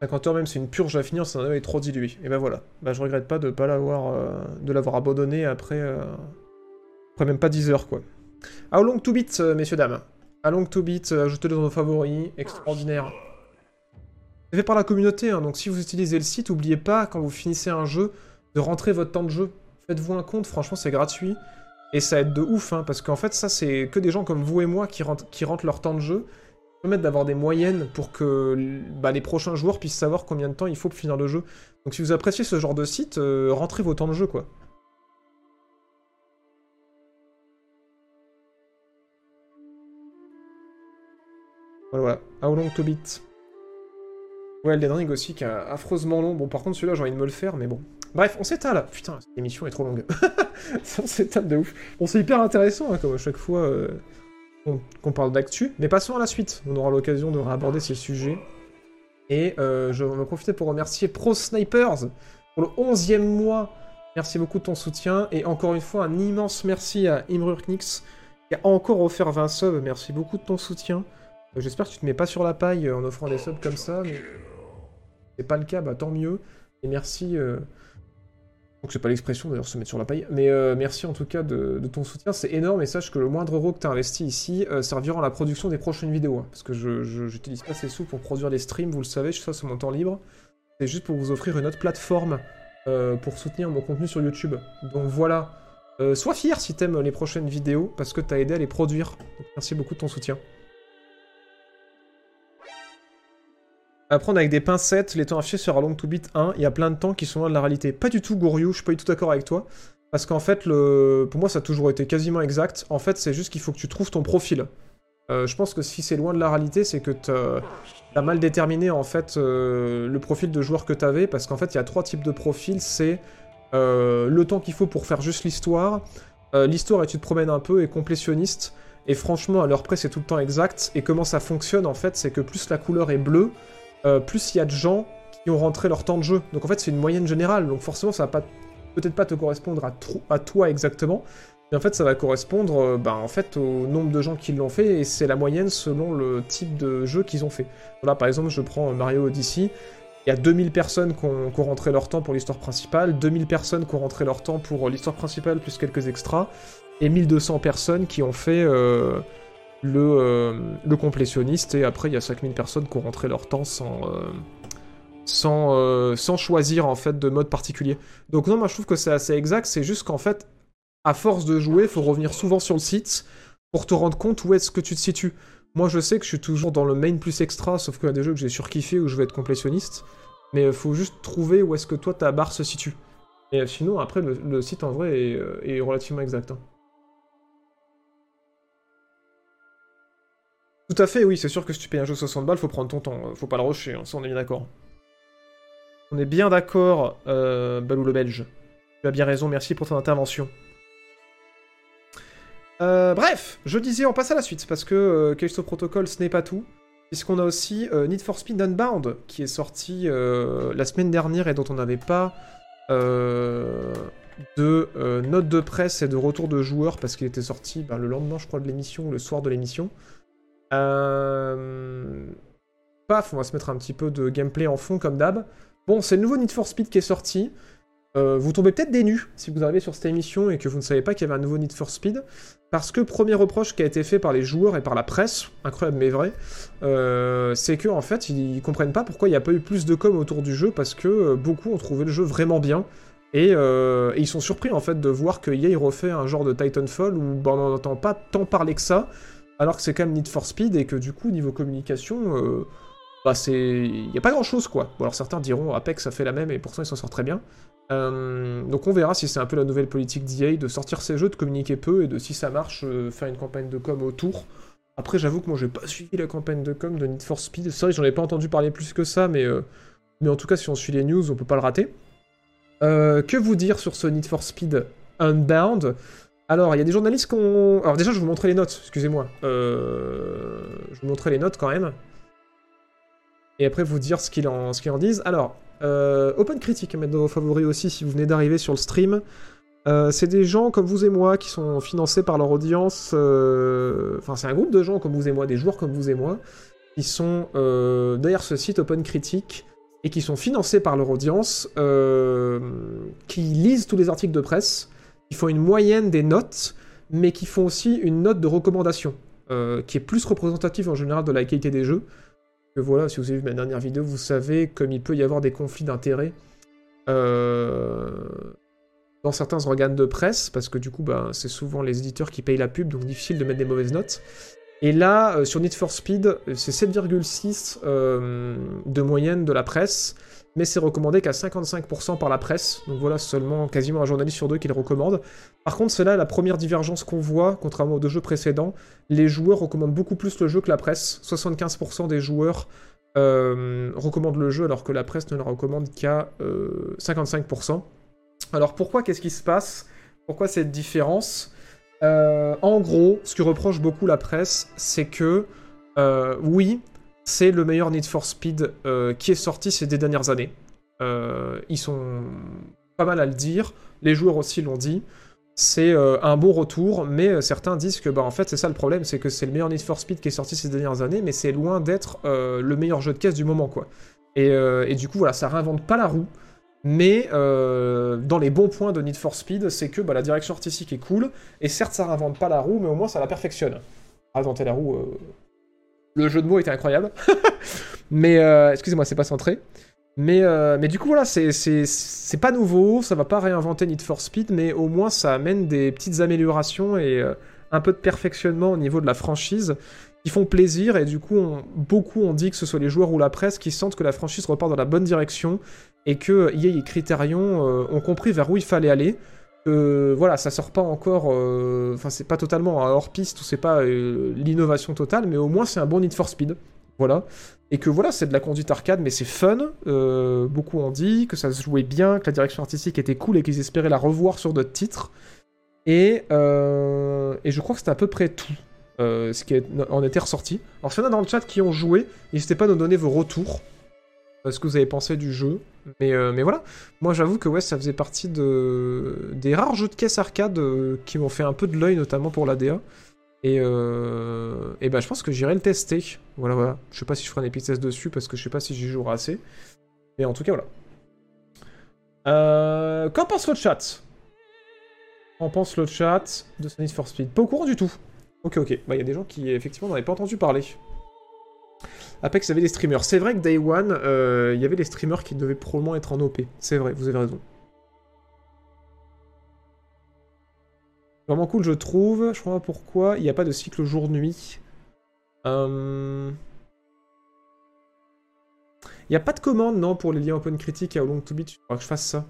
A: 50 heures même c'est une purge à finir, ça avait trop dilué. Et ben voilà, bah je regrette pas de pas l'avoir euh, de l'avoir abandonné après... Euh, après même pas 10 heures, quoi. How long to beat, euh, messieurs, dames How long to beat, euh, ajoutez-le dans vos favoris, extraordinaire. C'est fait par la communauté, hein, donc si vous utilisez le site, n'oubliez pas, quand vous finissez un jeu, de rentrer votre temps de jeu. Faites-vous un compte, franchement, c'est gratuit. Et ça aide de ouf, hein, parce qu'en fait, ça, c'est que des gens comme vous et moi qui rentrent, qui rentrent leur temps de jeu. permettre d'avoir des moyennes pour que bah, les prochains joueurs puissent savoir combien de temps il faut pour finir le jeu. Donc si vous appréciez ce genre de site, euh, rentrez vos temps de jeu, quoi. Voilà, voilà. How long to beat? Ouais, Elden Ring aussi, qui est affreusement long. Bon, par contre, celui-là, j'ai envie de me le faire, mais bon. Bref, on s'étale. Putain, cette émission est trop longue. on s'étale de ouf. Bon, c'est hyper intéressant, hein, comme à chaque fois euh, qu'on parle d'actu. Mais passons à la suite. On aura l'occasion de réaborder ces sujets. Et euh, je vais en profiter pour remercier Pro Snipers pour le 11e mois. Merci beaucoup de ton soutien. Et encore une fois, un immense merci à Imrurknix qui a encore offert 20 subs. Merci beaucoup de ton soutien. Euh, j'espère que tu te mets pas sur la paille en offrant des subs comme ça. Mais c'est pas le cas, bah tant mieux. Et merci. Euh... Donc c'est pas l'expression d'ailleurs se mettre sur la paille, mais euh, merci en tout cas de, ton soutien, c'est énorme et sache que le moindre euro que tu as investi ici euh, servira à la production des prochaines vidéos, hein, parce que je n'utilise pas ces sous pour produire les streams, vous le savez, je fais ça sur mon temps libre, c'est juste pour vous offrir une autre plateforme euh, pour soutenir mon contenu sur YouTube. Donc voilà, sois fier si t'aimes les prochaines vidéos, parce que t'as aidé à les produire, merci beaucoup de ton soutien. À prendre avec des pincettes, les temps affichés sur Long to Beat 1, il y a plein de temps qui sont loin de la réalité. Pas du tout, Goryou, je suis pas du tout d'accord avec toi. Parce qu'en fait, le... pour moi, ça a toujours été quasiment exact. En fait, c'est juste qu'il faut que tu trouves ton profil. Euh, je pense que si c'est loin de la réalité, c'est que t'as mal déterminé en fait euh, le profil de joueur que t'avais, parce qu'en fait, il y a trois types de profils. C'est euh, le temps qu'il faut pour faire juste l'histoire, l'histoire et tu te promènes un peu, et complétionniste. Et franchement, à l'heure près, c'est tout le temps exact. Et comment ça fonctionne, en fait, c'est que plus la couleur est bleue, euh, plus il y a de gens qui ont rentré leur temps de jeu. Donc en fait, c'est une moyenne générale. Donc forcément, ça va peut-être pas te correspondre à, toi exactement. Mais en fait, ça va correspondre euh, ben, en fait, au nombre de gens qui l'ont fait. Et c'est la moyenne selon le type de jeu qu'ils ont fait. Là, par exemple, je prends Mario Odyssey. Il y a 2000 personnes qui ont, rentré leur temps pour l'histoire principale, 2000 personnes qui ont rentré leur temps pour l'histoire principale plus quelques extras, et 1200 personnes qui ont fait euh, le, euh, le complétionniste, et après il y a 5000 personnes qui ont rentré leur temps sans, euh, sans, euh, sans choisir en fait de mode particulier. Donc non, moi je trouve que c'est assez exact, c'est juste qu'en fait, à force de jouer, il faut revenir souvent sur le site pour te rendre compte où est-ce que tu te situes. Moi je sais que je suis toujours dans le main plus extra, sauf qu'il y a des jeux que j'ai surkiffé où je vais être complétionniste, mais il faut juste trouver où est-ce que toi ta barre se situe. Et sinon, après, le, site en vrai est, est relativement exact. Hein. Tout à fait, oui, c'est sûr que si tu payes un jeu 60 balles, faut prendre ton temps, euh, faut pas le rusher, hein, ça on est bien d'accord. On est bien d'accord, euh, Balou le Belge. Tu as bien raison, merci pour ton intervention. Euh, bref, je disais, on passe à la suite, parce que euh, Callisto Protocol, ce n'est pas tout. Puisqu'on a aussi Need for Speed Unbound, qui est sorti la semaine dernière et dont on n'avait pas de notes de presse et de retour de joueurs, parce qu'il était sorti ben, le lendemain, je crois, de l'émission, le soir de l'émission. Euh... Paf, on va se mettre un petit peu de gameplay en fond comme d'hab. Bon, c'est le nouveau Need for Speed qui est sorti. Euh, vous tombez peut-être des si vous arrivez sur cette émission et que vous ne savez pas qu'il y avait un nouveau Need for Speed. Parce que premier reproche qui a été fait par les joueurs et par la presse, incroyable mais vrai, euh, c'est que en fait ils, comprennent pas pourquoi il n'y a pas eu plus de com autour du jeu parce que euh, beaucoup ont trouvé le jeu vraiment bien. Et, ils sont surpris en fait de voir que EA refait un genre de Titanfall où ben, on n'entend pas tant parler que ça alors que c'est quand même Need for Speed et que du coup, niveau communication, euh, bah c'est... Il n'y a pas grand-chose, quoi. Bon, alors certains diront Apex ça fait la même et pourtant ils s'en sortent très bien. Euh, donc on verra si c'est un peu la nouvelle politique d'EA de sortir ses jeux, de communiquer peu et de si ça marche, euh, faire une campagne de com autour. Après j'avoue que moi j'ai pas suivi la campagne de com de Need for Speed, c'est vrai j'en ai pas entendu parler plus que ça, mais, mais en tout cas si on suit les news on peut pas le rater. que vous dire sur ce Need for Speed Unbound? Alors, il y a des journalistes qui ont... Alors déjà, je vous montrer les notes, excusez-moi. Euh... Je vais vous montrer les notes quand même. Et après, vous dire ce qu'ils en... en, disent. Alors, euh... Open Critique, mettre vos favoris aussi si vous venez d'arriver sur le stream. Euh, c'est des gens comme vous et moi qui sont financés par leur audience. Enfin, c'est un groupe de gens comme vous et moi, des joueurs comme vous et moi, qui sont derrière ce site Open Critique et qui sont financés par leur audience, qui lisent tous les articles de presse qui font une moyenne des notes, mais qui font aussi une note de recommandation, euh, qui est plus représentative en général de la qualité des jeux. Voilà, si vous avez vu ma dernière vidéo, vous savez comme il peut y avoir des conflits d'intérêts euh, dans certains organes de presse, parce que du coup, bah, c'est souvent les éditeurs qui payent la pub, donc difficile de mettre des mauvaises notes. Et là, sur Need for Speed, c'est 7,6 de moyenne de la presse mais c'est recommandé qu'à 55% par la presse. Donc voilà, seulement quasiment un journaliste sur deux qui le recommande. Par contre, c'est là la première divergence qu'on voit, contrairement aux deux jeux précédents. Les joueurs recommandent beaucoup plus le jeu que la presse. 75% des joueurs euh, recommandent le jeu alors que la presse ne le recommande qu'à 55%. Euh, alors pourquoi Qu'est-ce qui se passe? Pourquoi cette différence? Euh, En gros, ce que reproche beaucoup la presse, c'est que oui, c'est le meilleur Need for Speed euh, qui est sorti ces dernières années. Euh, ils sont pas mal à le dire, les joueurs aussi l'ont dit. C'est euh, un bon retour, mais certains disent que bah, en fait c'est ça le problème, c'est que c'est le meilleur Need for Speed qui est sorti ces dernières années, mais c'est loin d'être le meilleur jeu de caisse du moment quoi. Et, du coup voilà, ça réinvente pas la roue, mais dans les bons points de Need for Speed, c'est que bah, la direction artistique est cool, et certes ça réinvente pas la roue, mais au moins ça la perfectionne. Réinventer la roue, le jeu de mots était incroyable. mais, euh, excusez-moi, c'est pas centré. Mais, euh, mais du coup, voilà, c'est pas nouveau, ça va pas réinventer Need for Speed, mais au moins ça amène des petites améliorations et euh, un peu de perfectionnement au niveau de la franchise qui font plaisir. Et du coup, beaucoup ont dit que ce soit les joueurs ou la presse qui sentent que la franchise repart dans la bonne direction et que EA et Criterion ont compris vers où il fallait aller voilà, ça sort pas encore, euh, enfin c'est pas totalement un hors-piste ou c'est pas euh, l'innovation totale, mais au moins c'est un bon Need for Speed. Voilà. Et que voilà, c'est de la conduite arcade, mais c'est fun. Euh, beaucoup ont dit que ça se jouait bien, que la direction artistique était cool et qu'ils espéraient la revoir sur d'autres titres. Et, et je crois que c'était à peu près tout ce qui en était ressorti. Alors, s'il y en a dans le chat qui ont joué, n'hésitez pas à nous donner vos retours. Ce que vous avez pensé du jeu. Mais, euh, mais voilà, moi j'avoue que ouais, ça faisait partie de... des rares jeux de caisse arcade euh, qui m'ont fait un peu de l'œil, notamment pour l'ADA. Et, euh... et bah, je pense que j'irai le tester. Voilà, voilà. Je sais pas si je ferai un épisode dessus parce que je sais pas si j'y jouerai assez. Mais en tout cas, voilà. Euh... Qu'en pense le chat? Qu'en pense le chat de Sonic for Speed? Pas au courant du tout. Ok, ok. Bah, il y a des gens qui, effectivement, n'avaient pas entendu parler. Apex avait des streamers. C'est vrai que Day One, euh, il y avait des streamers qui devaient probablement être en OP. C'est vrai, vous avez raison. Vraiment cool, je trouve. Je crois pas pourquoi. Il n'y a pas de cycle jour-nuit. Euh, il n'y a pas de commande, non, pour les liens open critique et How Long to Beat. Il faudra que je fasse ça.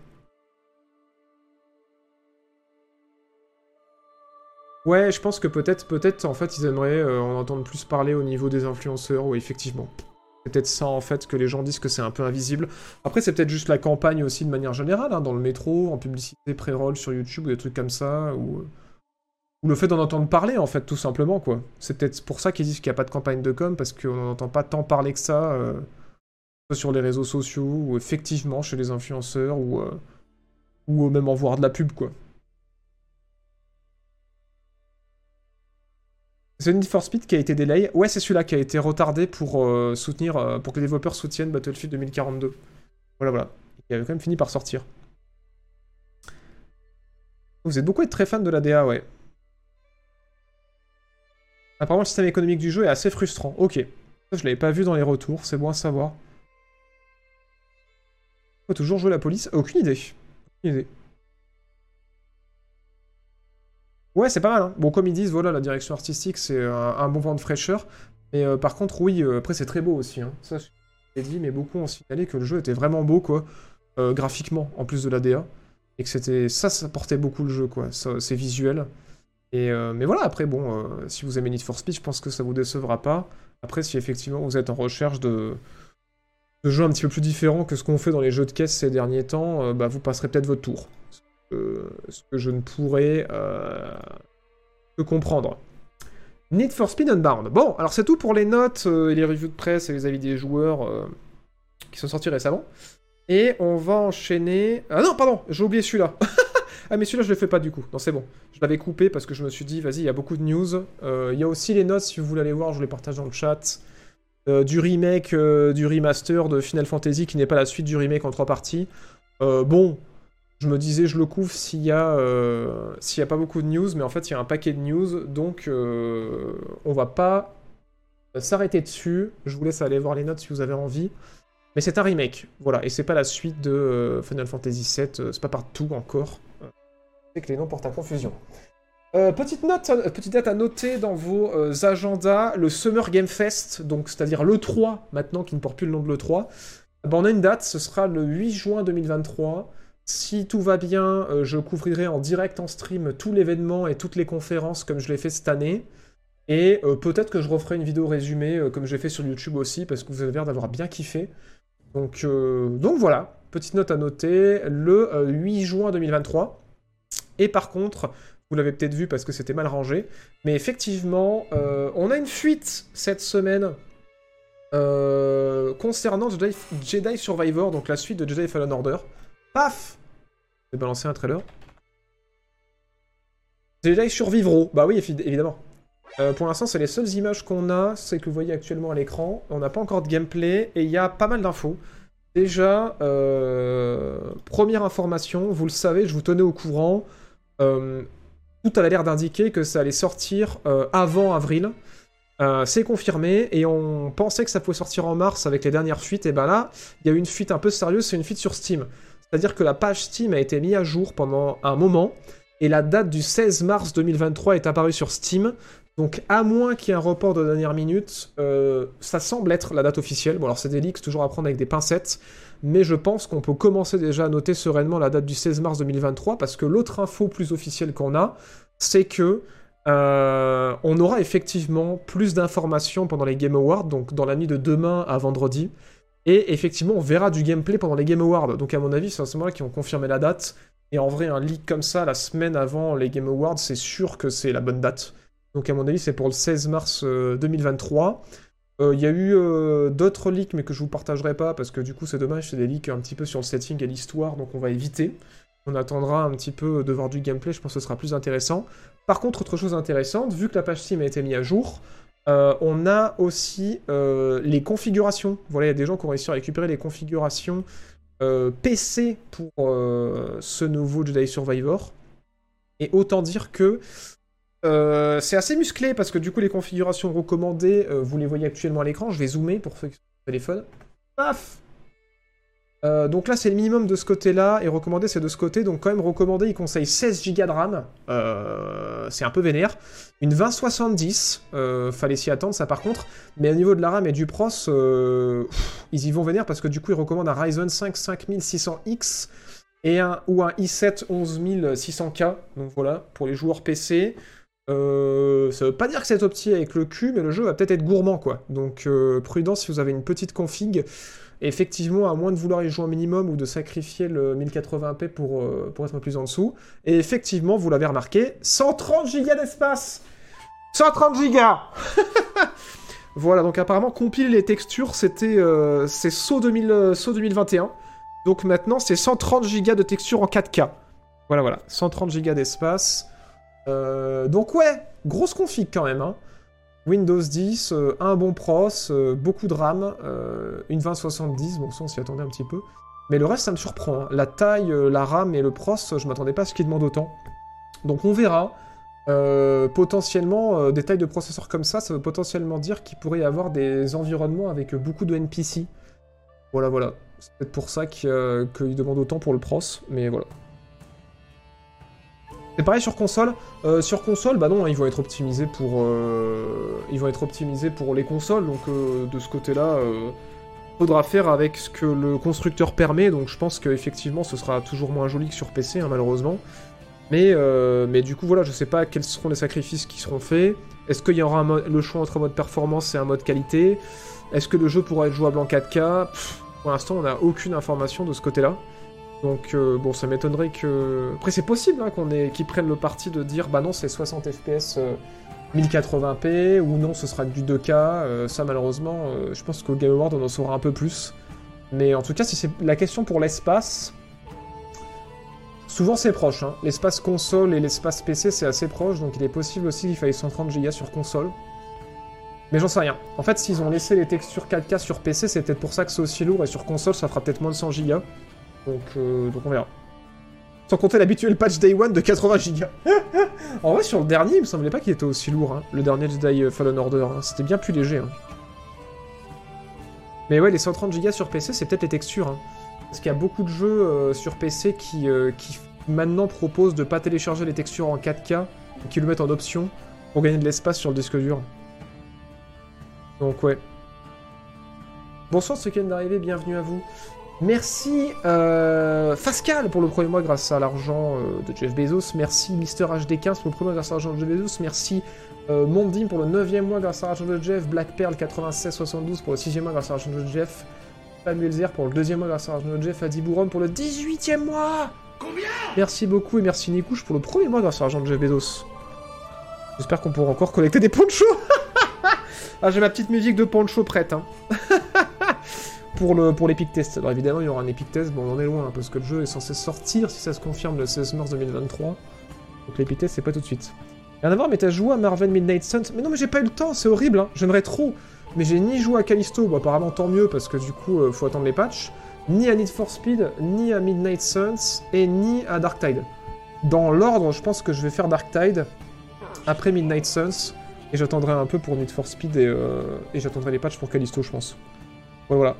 A: Ouais, je pense que peut-être, peut-être, en fait, ils aimeraient euh, en entendre plus parler au niveau des influenceurs, ou effectivement. C'est peut-être ça, en fait, que les gens disent que c'est un peu invisible. Après, c'est peut-être juste la campagne aussi, de manière générale, hein, dans le métro, en publicité pré-roll sur YouTube, ou des trucs comme ça, ou... ou le fait d'en entendre parler, en fait, tout simplement, quoi. C'est peut-être pour ça qu'ils disent qu'il n'y a pas de campagne de com, parce qu'on n'en entend pas tant parler que ça, euh, sur les réseaux sociaux, ou effectivement chez les influenceurs, ou, euh, ou même en voir de la pub, quoi. The Need for Speed qui a été délayé. Ouais, c'est celui-là qui a été retardé pour euh, soutenir, euh, pour que les développeurs soutiennent Battlefield 2042. Voilà, voilà. Il avait quand même fini par sortir. Vous êtes beaucoup être très fan de la DA, ouais. Apparemment, le système économique du jeu est assez frustrant. Ok. Je l'avais pas vu dans les retours, c'est bon à savoir. Faut toujours jouer la police Aucune idée. Aucune idée. Ouais, c'est pas mal. Hein. Bon, comme ils disent, voilà, la direction artistique, c'est un, bon vent de fraîcheur. Mais euh, par contre, oui, euh, après, c'est très beau aussi. Hein. Ça, je dit, mais beaucoup ont signalé que le jeu était vraiment beau, quoi. Euh, graphiquement, en plus de l'ADA. Et que c'était ça, ça portait beaucoup le jeu, quoi. C'est visuel. Et, mais voilà, après, bon, si vous aimez Need for Speed, je pense que ça vous décevra pas. Après, si effectivement vous êtes en recherche de, de jeux un petit peu plus différents que ce qu'on fait dans les jeux de caisse ces derniers temps, bah, vous passerez peut-être votre tour ce que je ne pourrais euh, que comprendre. Need for Speed Unbound. Bon, alors c'est tout pour les notes euh, et les reviews de presse et les avis des joueurs euh, qui sont sortis récemment. Et on va enchaîner... Ah non, pardon, j'ai oublié celui-là. ah mais celui-là je le fais pas du coup. Non c'est bon. Je l'avais coupé parce que je me suis dit, vas-y, il y a beaucoup de news. Il y a aussi les notes, si vous voulez aller voir, je vous les partage dans le chat. du remake, du remaster de Final Fantasy qui n'est pas la suite du remake en trois parties. bon, je me disais, je le couvre s'il y, a, euh, y a pas beaucoup de news, mais en fait, il y a un paquet de news, donc euh, on va pas s'arrêter dessus. Je vous laisse aller voir les notes si vous avez envie. Mais c'est un remake, voilà, et c'est pas la suite de euh, Final Fantasy VII, c'est pas partout encore. C'est que les noms portent à confusion. Euh, petite, note, euh, petite date à noter dans vos euh, agendas, le Summer Game Fest, donc c'est-à-dire le 3 maintenant, qui ne porte plus le nom de le 3. Ben, on a une date, ce sera le 8 juin 2023. Si tout va bien, je couvrirai en direct en stream tout l'événement et toutes les conférences comme je l'ai fait cette année. Et peut-être que je referai une vidéo résumée comme j'ai fait sur YouTube aussi, parce que vous avez l'air d'avoir bien kiffé. Donc, donc voilà, petite note à noter, le 8 juin 2023. Et par contre, vous l'avez peut-être vu parce que c'était mal rangé. Mais effectivement, euh, on a une fuite cette semaine euh, concernant Jedi, Survivor, donc la suite de Jedi Fallen Order. Paf J'ai balancé un trailer. Jedi Survivro, bah oui, évidemment. Euh, pour l'instant, c'est les seules images qu'on a, c'est que vous voyez actuellement à l'écran. On n'a pas encore de gameplay et il y a pas mal d'infos. Déjà, première information, vous le savez, je vous tenais au courant tout a l'air d'indiquer que ça allait sortir euh, avant avril. Euh, c'est confirmé et on pensait que ça pouvait sortir en mars avec les dernières fuites. Et ben là, il y a eu une fuite un peu sérieuse, c'est une fuite sur Steam. C'est-à-dire que la page Steam a été mise à jour pendant un moment et la date du 16 mars 2023 est apparue sur Steam. Donc à moins qu'il y ait un report de dernière minute, euh, ça semble être la date officielle. Bon alors c'est des leaks, toujours à prendre avec des pincettes mais je pense qu'on peut commencer déjà à noter sereinement la date du 16 mars 2023, parce que l'autre info plus officielle qu'on a, c'est que euh, on aura effectivement plus d'informations pendant les Game Awards, donc dans la nuit de demain à vendredi, et effectivement on verra du gameplay pendant les Game Awards. Donc à mon avis, c'est à ce moment-là qu'ils ont confirmé la date, et en vrai un leak comme ça la semaine avant les Game Awards, c'est sûr que c'est la bonne date. Donc à mon avis, c'est pour le 16 mars 2023. Euh, il euh, y a eu euh, d'autres leaks, mais que je vous partagerai pas, parce que du coup c'est dommage, c'est des leaks un petit peu sur le setting et l'histoire, donc on va éviter. On attendra un petit peu de voir du gameplay, je pense que ce sera plus intéressant. Par contre, autre chose intéressante, vu que la page Steam a été mise à jour, euh, on a aussi les configurations. Voilà, il y a des gens qui ont réussi à récupérer les configurations PC pour ce nouveau Jedi Survivor. Et autant dire que euh, c'est assez musclé parce que du coup les configurations recommandées, euh, vous les voyez actuellement à l'écran. Je vais zoomer pour ceux qui sont sur téléphone. Paf euh, donc là c'est le minimum de ce côté-là et recommandé c'est de ce côté. Donc quand même recommandé il conseille 16 Go de RAM. c'est un peu vénère. Une 2070, fallait s'y attendre ça par contre. Mais au niveau de la RAM et du pros, ils y vont vénère parce que du coup ils recommandent un Ryzen 5 5600X et un, ou un i7 11600K. Donc voilà, pour les joueurs PC. Euh, ça veut pas dire que c'est opti avec le cul, mais le jeu va peut-être être gourmand, quoi. Donc, euh, prudence si vous avez une petite config. Effectivement, à moins de vouloir y jouer un minimum ou de sacrifier le 1080p pour, euh, pour être plus en dessous. Et effectivement, vous l'avez remarqué, 130 Go d'espace 130 Go Voilà, donc apparemment, compiler les textures, c'était... c'est saut, 2000, saut 2021. Donc maintenant, c'est 130 Go de texture en 4K. Voilà, voilà. 130 Go d'espace. Euh, donc ouais, grosse config quand même. Hein. Windows 10, euh, un bon pros, euh, beaucoup de RAM, une 2070, bon ça on s'y attendait un petit peu. Mais le reste ça me surprend. Hein. La taille, la RAM et le pros, je m'attendais pas à ce qu'ils demandent autant. Donc on verra. potentiellement, des tailles de processeurs comme ça, ça veut potentiellement dire qu'il pourrait y avoir des environnements avec beaucoup de NPC. Voilà, voilà. C'est peut-être pour ça qu'ils demandent autant pour le pros, mais voilà. C'est pareil sur console. Euh, sur console, bah non, ils vont être optimisés pour, euh, ils vont être optimisés pour les consoles. Donc euh, de ce côté-là, faudra faire avec ce que le constructeur permet. Donc je pense qu'effectivement, ce sera toujours moins joli que sur PC, hein, malheureusement. Mais, mais du coup, voilà, je sais pas quels seront les sacrifices qui seront faits. Est-ce qu'il y aura le choix entre un mode performance et un mode qualité? Est-ce que le jeu pourra être jouable en 4K Pour l'instant, on n'a aucune information de ce côté-là. Donc euh, bon, ça m'étonnerait que... Après c'est possible hein, qu'on ait... qu'ils prennent le parti de dire bah non c'est 60 FPS 1080p ou non ce sera du 2K. Euh, ça malheureusement, euh, je pense qu'au Game Award on en saura un peu plus. Mais en tout cas si c'est la question pour l'espace, souvent c'est proche. Hein. L'espace console et l'espace PC c'est assez proche, donc il est possible aussi qu'il faille 130 Go sur console. Mais j'en sais rien. En fait, s'ils ont laissé les textures 4K sur PC, c'est peut-être pour ça que c'est aussi lourd, et sur console, ça fera peut-être moins de 100 Go. Donc, euh, donc on verra. Sans compter l'habituel patch Day 1 de 80 Go. en vrai, sur le dernier, il me semblait pas qu'il était aussi lourd, hein. le dernier Jedi Fallen Order. Hein. C'était bien plus léger. Hein. Mais ouais, les 130 Go sur PC, c'est peut-être les textures. Parce qu'il y a beaucoup de jeux euh, sur PC qui, euh, qui maintenant proposent de pas télécharger les textures en 4K et qu'ils le mettent en option pour gagner de l'espace sur le disque dur. Donc ouais. Bonsoir ceux qui viennent d'arriver, bienvenue à vous. Merci euh, Fascal pour le premier mois grâce à l'argent euh, de Jeff Bezos. Merci Mister HD15 pour le premier mois grâce à l'argent de Jeff Bezos. Merci euh, Mondim pour le 9 mois grâce à l'argent de Jeff. Black Pearl 9672 pour le 6 mois grâce à l'argent de Jeff. Samuel Zer pour le deuxième mois grâce à l'argent de Jeff. Adi Bouron pour le 18 mois.
C: Combien?
A: Merci beaucoup et merci Nikouche pour le premier mois grâce à l'argent de Jeff Bezos. J'espère qu'on pourra encore collecter des ponchos. ah, j'ai ma petite musique de poncho prête. Hein. pour le pour l'Epic Test. Alors évidemment, il y aura un Epic Test. Bon, on en est loin hein, parce que le jeu est censé sortir si ça se confirme le 16 mars 2023. Donc l'Epic Test, c'est pas tout de suite. Rien à voir, mais t'as joué à Marvel Midnight Suns. Mais non, mais j'ai pas eu le temps, c'est horrible. Hein. J'aimerais trop. Mais j'ai ni joué à Callisto, bon apparemment tant mieux parce que du coup, euh, faut attendre les patchs. Ni à Need for Speed, ni à Midnight Suns, et ni à Dark Tide. Dans l'ordre, je pense que je vais faire Dark Tide après Midnight Suns, et j'attendrai un peu pour Need for Speed et, euh, et j'attendrai les patchs pour Callisto, je pense. Ouais, voilà.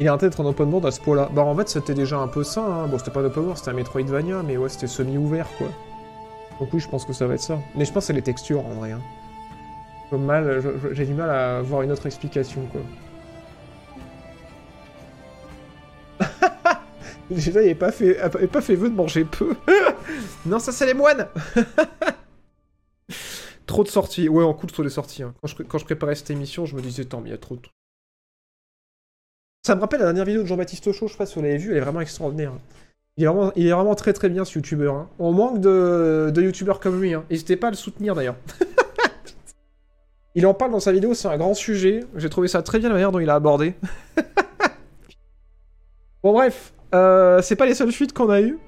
A: Il est en d'être en open world à ce point-là. Bah en fait c'était déjà un peu ça, hein. bon c'était pas un open c'était un Metroidvania, mais ouais c'était semi-ouvert quoi. Donc oui je pense que ça va être ça. Mais je pense que c'est les textures en vrai. Hein. Mal, j'ai du mal à voir une autre explication quoi. Déjà il avait pas fait, pas fait vœu de manger peu. non ça c'est les moines Trop de sorties. Ouais, en cool sur les sorties. Hein. Quand, je, quand je préparais cette émission, je me disais, tant, mais il y a trop de ça me rappelle la dernière vidéo de Jean-Baptiste Chaud, je sais pas si vous l'avez vu, elle est vraiment extraordinaire. Il est vraiment, très très bien ce youtubeur. Hein. On manque de, de youtubeurs comme lui. Hein. N'hésitez pas à le soutenir d'ailleurs. il en parle dans sa vidéo, c'est un grand sujet. J'ai trouvé ça très bien la manière dont il a abordé. bon bref, euh, c'est pas les seules fuites qu'on a eues.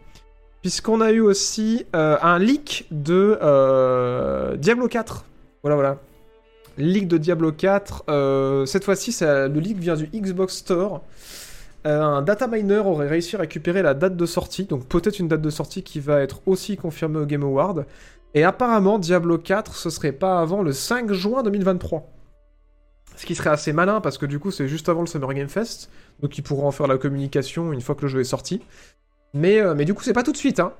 A: Puisqu'on a eu aussi euh, un leak de euh, Diablo 4. Voilà, voilà leak de Diablo 4. Euh, cette fois-ci, le leak vient du Xbox Store. Euh, un data miner aurait réussi à récupérer la date de sortie, donc peut-être une date de sortie qui va être aussi confirmée au Game Award. Et apparemment, Diablo 4, ce serait pas avant le 5 juin 2023. Ce qui serait assez malin parce que du coup, c'est juste avant le Summer Game Fest, donc ils pourront en faire la communication une fois que le jeu est sorti. Mais, euh, mais du coup, c'est pas tout de suite, hein.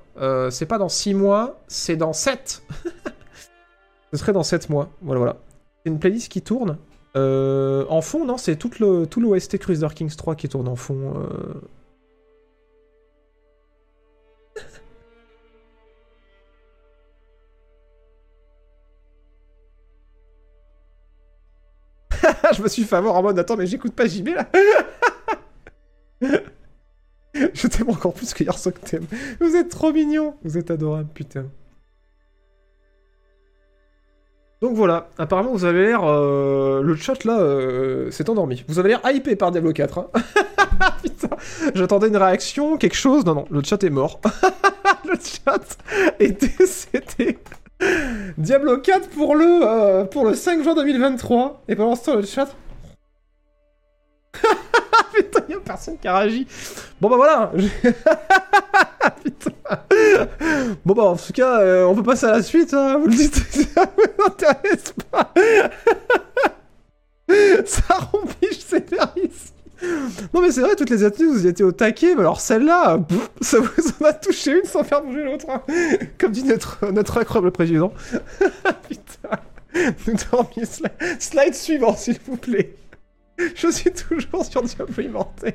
A: c'est pas dans 6 mois, c'est dans 7 Ce serait dans 7 mois, voilà, voilà une playlist qui tourne. Euh, en fond, non, c'est tout le tout l'OST Cruiser Kings 3 qui tourne en fond. Euh. je me suis fait avoir en mode attends mais j'écoute pas JB là Je t'aime encore plus que que t'aimes. Vous êtes trop mignon Vous êtes adorable, putain. Donc voilà, apparemment vous avez l'air... Euh, le chat là euh, s'est endormi. Vous avez l'air hypé par Diablo 4. Hein. Putain, j'attendais une réaction, quelque chose. Non, non, le chat est mort. le chat est décédé. Diablo 4 pour le, euh, pour le 5 juin 2023. Et pendant ce temps, le chat... Putain, y'a personne qui a réagi. Bon bah voilà. Bon bah en tout cas, euh, on peut passer à la suite, hein. vous le dites, ça vous intéresse pas. ça rompiche ses ici. Non mais c'est vrai, toutes les attitudes, vous y étiez au taquet, mais alors celle-là, ça vous en a touché une sans faire bouger l'autre. Hein. Comme dit notre, notre incroyable président. Putain. Nous dormions slide, slide suivant, s'il vous plaît. Je suis toujours sur Diablo Immortel.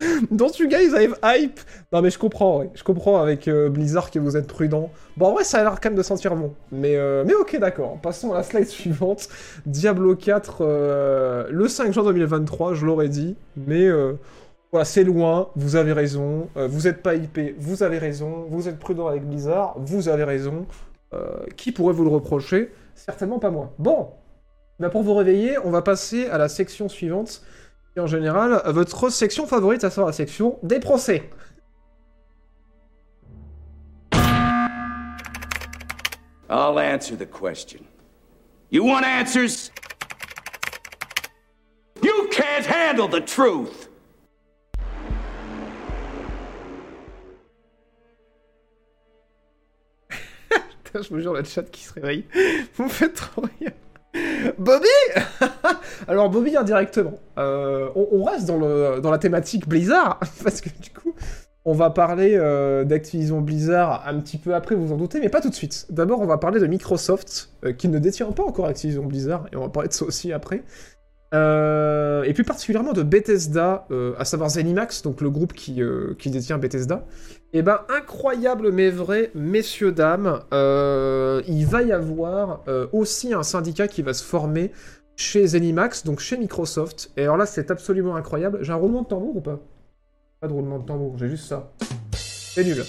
A: Don't you guys have hype? Non mais je comprends, je comprends avec euh, Blizzard que vous êtes prudent. Bon en vrai ça a l'air quand même de sentir bon. Mais, euh, mais ok d'accord, passons à la slide suivante. Diablo 4, euh, le 5 juin 2023, je l'aurais dit. Mais voilà, c'est loin, vous avez raison. vous êtes pas hypé, vous avez raison. Vous êtes prudent avec Blizzard, vous avez raison. qui pourrait vous le reprocher? Certainement pas moi. Bon, bah pour vous réveiller, on va passer à la section suivante et en général, votre section favorite, ça sera la section des procès.
C: I'll answer the question. You want answers? You can't handle the truth!
A: je me jure, le chat qui se réveille. Vous me faites trop rire. Bobby Alors Bobby indirectement. Euh, on, reste dans, le, dans la thématique Blizzard, parce que du coup, On va parler euh, d'Activision Blizzard un petit peu après, vous en doutez, mais pas tout de suite. D'abord, on va parler de Microsoft, euh, qui ne détient pas encore Activision Blizzard, et on va parler de ça aussi après. Et plus particulièrement de Bethesda, à savoir Zenimax, donc le groupe qui, qui détient Bethesda. Et eh ben, incroyable mais vrai, messieurs, dames, il va y avoir aussi un syndicat qui va se former chez Zenimax, donc chez Microsoft. Et alors là, c'est absolument incroyable. J'ai un roulement de tambour ou pas? Pas de roulement de tambour, j'ai juste ça. C'est nul.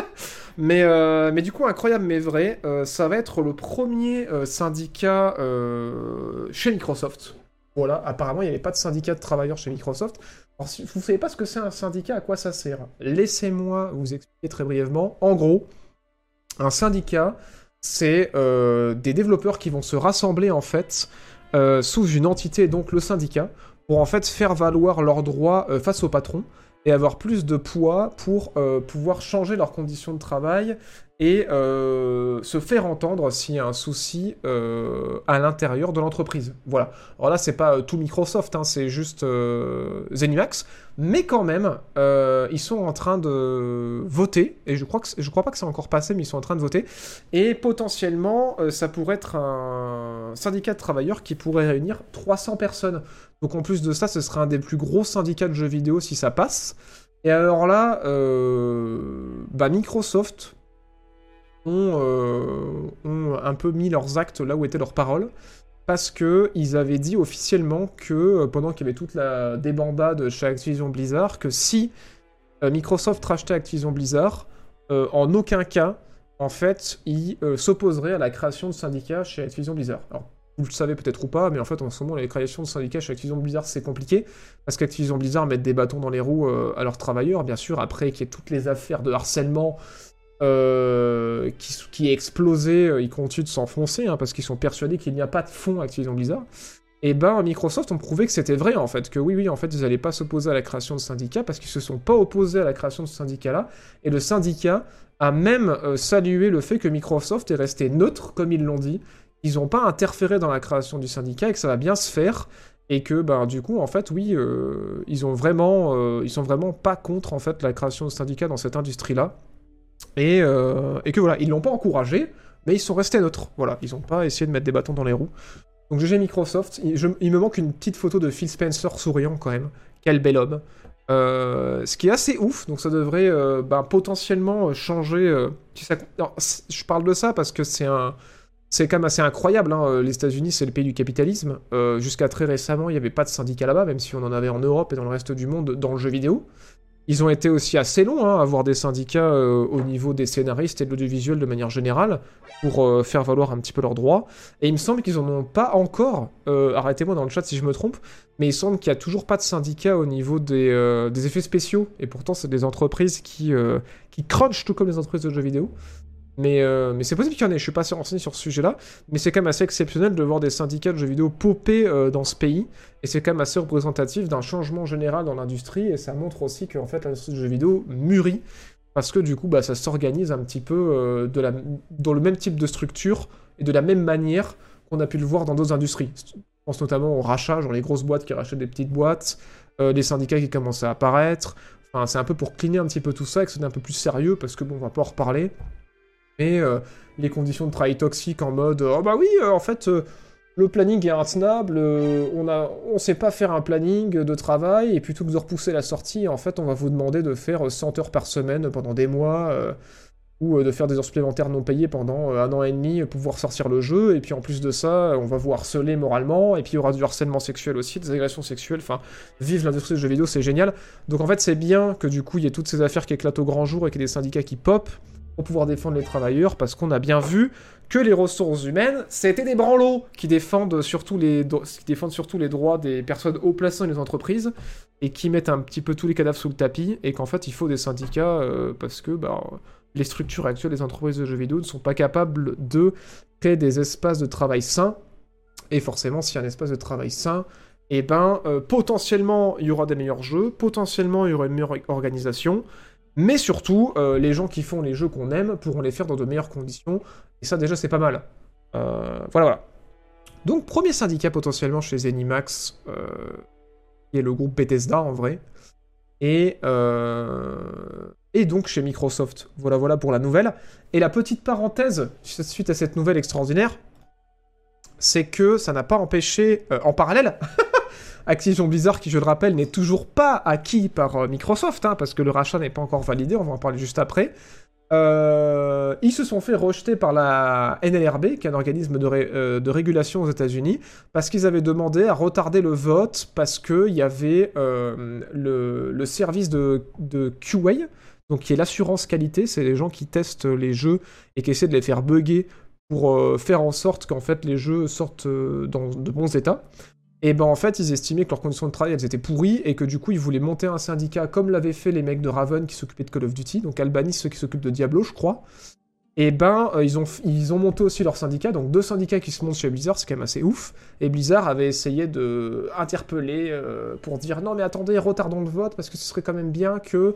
A: mais, euh, mais du coup, incroyable mais vrai, euh, ça va être le premier euh, syndicat chez Microsoft. Voilà, apparemment, il n'y avait pas de syndicat de travailleurs chez Microsoft. Alors, si vous ne savez pas ce que c'est un syndicat, à quoi ça sert? Laissez-moi vous expliquer très brièvement. En gros, un syndicat, c'est des développeurs qui vont se rassembler, en fait, sous une entité, donc le syndicat, pour en fait faire valoir leurs droits face au patron et avoir plus de poids pour euh, pouvoir changer leurs conditions de travail et euh, se faire entendre s'il y a un souci euh, à l'intérieur de l'entreprise. Voilà. Alors là, c'est pas tout Microsoft, hein, c'est juste Zenimax, mais quand même, ils sont en train de voter, et je crois, que, je crois pas que c'est encore passé, mais ils sont en train de voter, et potentiellement, ça pourrait être un syndicat de travailleurs qui pourrait réunir 300 personnes. Donc en plus de ça, ce serait un des plus gros syndicats de jeux vidéo si ça passe. Et alors là, euh, bah Microsoft euh, ont, un peu mis leurs actes là où étaient leurs paroles. Parce que ils avaient dit officiellement que euh, pendant qu'il y avait toute la débandade chez Activision Blizzard, que si Microsoft rachetait Activision Blizzard, en aucun cas, en fait, ils s'opposeraient à la création de syndicats chez Activision Blizzard. Alors, vous le savez peut-être ou pas, mais en fait, en ce moment, les créations de syndicats chez Activision Blizzard, c'est compliqué, parce qu'Activision Blizzard met des bâtons dans les roues euh, à leurs travailleurs, bien sûr, après qu'il y ait toutes les affaires de harcèlement euh, qui, qui explosé, euh, ils continuent de s'enfoncer, hein, parce qu'ils sont persuadés qu'il n'y a pas de fond à Activision Blizzard. Et eh ben, Microsoft ont prouvé que c'était vrai, en fait, que oui, oui, en fait, ils n'allaient pas s'opposer à la création de syndicats, parce qu'ils se sont pas opposés à la création de ce syndicat-là, et le syndicat a même salué le fait que Microsoft est resté neutre, comme ils l'ont dit, ils n'ont pas interféré dans la création du syndicat et que ça va bien se faire. Et que ben du coup en fait oui euh, ils ont vraiment euh, ils sont vraiment pas contre en fait la création de syndicats dans cette industrie là et, euh, et que voilà ils l'ont pas encouragé mais ils sont restés neutres voilà ils ont pas essayé de mettre des bâtons dans les roues donc GG Microsoft il, me manque une petite photo de Phil Spencer souriant quand même quel bel homme ce qui est assez ouf, donc ça devrait ben, potentiellement changer. je parle de ça parce que c'est un, c'est quand même assez incroyable. Hein. Euh, les États-Unis, c'est le pays du capitalisme. Euh, jusqu'à très récemment, il n'y avait pas de syndicats là-bas, même si on en avait en Europe et dans le reste du monde dans le jeu vidéo. Ils ont été aussi assez longs hein, à avoir des syndicats euh, au niveau des scénaristes et de l'audiovisuel de manière générale pour faire valoir un petit peu leurs droits. Et il me semble qu'ils n'en ont pas encore, arrêtez-moi dans le chat si je me trompe, mais il semble qu'il n'y a toujours pas de syndicat au niveau des, des effets spéciaux. Et pourtant, c'est des entreprises qui, qui crunchent tout comme les entreprises de jeux vidéo. Mais, euh, mais c'est possible qu'il y en ait, je suis pas renseigné sur ce sujet-là, mais c'est quand même assez exceptionnel de voir des syndicats de jeux vidéo popper euh, dans ce pays, et c'est quand même assez représentatif d'un changement général dans l'industrie, et ça montre aussi qu'en fait l'industrie du jeu vidéo mûrit, parce que du coup bah, ça s'organise un petit peu euh, de la, dans le même type de structure, et de la même manière qu'on a pu le voir dans d'autres industries. Je pense notamment au rachat, genre les grosses boîtes qui rachètent des petites boîtes, les syndicats qui commencent à apparaître, enfin c'est un peu pour cleaner un petit peu tout ça, et que c'est un peu plus sérieux, parce que bon, on va pas en reparler, mais euh, les conditions de travail toxiques en mode oh bah oui, euh, en fait, euh, le planning est intenable, on a, on sait pas faire un planning de travail, et plutôt que de repousser la sortie, en fait, on va vous demander de faire 100 heures par semaine pendant des mois, ou de faire des heures supplémentaires non payées pendant un an et demi pour pouvoir sortir le jeu, et puis en plus de ça, on va vous harceler moralement, et puis il y aura du harcèlement sexuel aussi, des agressions sexuelles, enfin, vive l'industrie du jeu vidéo, c'est génial. Donc en fait, c'est bien que du coup, il y ait toutes ces affaires qui éclatent au grand jour et qu'il y ait des syndicats qui pop, pour pouvoir défendre les travailleurs, parce qu'on a bien vu que les ressources humaines, c'était des branlots qui défendent surtout les, droits des personnes haut placées dans les entreprises, et qui mettent un petit peu tous les cadavres sous le tapis, et qu'en fait il faut des syndicats, euh, parce que bah, les structures actuelles des entreprises de jeux vidéo ne sont pas capables de créer des espaces de travail sains, et forcément s'il y a un espace de travail sain, et eh ben euh, potentiellement il y aura des meilleurs jeux, potentiellement il y aura une meilleure organisation, mais surtout, euh, les gens qui font les jeux qu'on aime pourront les faire dans de meilleures conditions. Et ça, déjà, c'est pas mal. Euh, voilà, voilà. Donc, premier syndicat potentiellement chez Zenimax, euh, qui est le groupe Bethesda en vrai. Et, euh, et donc chez Microsoft. Voilà, voilà pour la nouvelle. Et la petite parenthèse, suite à cette nouvelle extraordinaire, c'est que ça n'a pas empêché, en parallèle, Activision Blizzard, qui je le rappelle, n'est toujours pas acquis par euh, Microsoft, hein, parce que le rachat n'est pas encore validé, on va en parler juste après. Euh, ils se sont fait rejeter par la NLRB, qui est un organisme de, régulation aux États-Unis, parce qu'ils avaient demandé à retarder le vote parce qu'il y avait le, service de, QA, donc qui est l'assurance qualité, c'est les gens qui testent les jeux et qui essaient de les faire bugger pour euh, faire en sorte qu'en fait les jeux sortent euh, dans de bons états. Et ben en fait ils estimaient que leurs conditions de travail elles étaient pourries et que du coup ils voulaient monter un syndicat comme l'avaient fait les mecs de Raven qui s'occupaient de Call of Duty, donc Albany ceux qui s'occupent de Diablo je crois. Et ben euh, ils, ont, ils ont monté aussi leur syndicat, donc deux syndicats qui se montent chez Blizzard, c'est quand même assez ouf. Et Blizzard avait essayé de interpeller pour dire non mais attendez retardons le vote parce que ce serait quand même bien que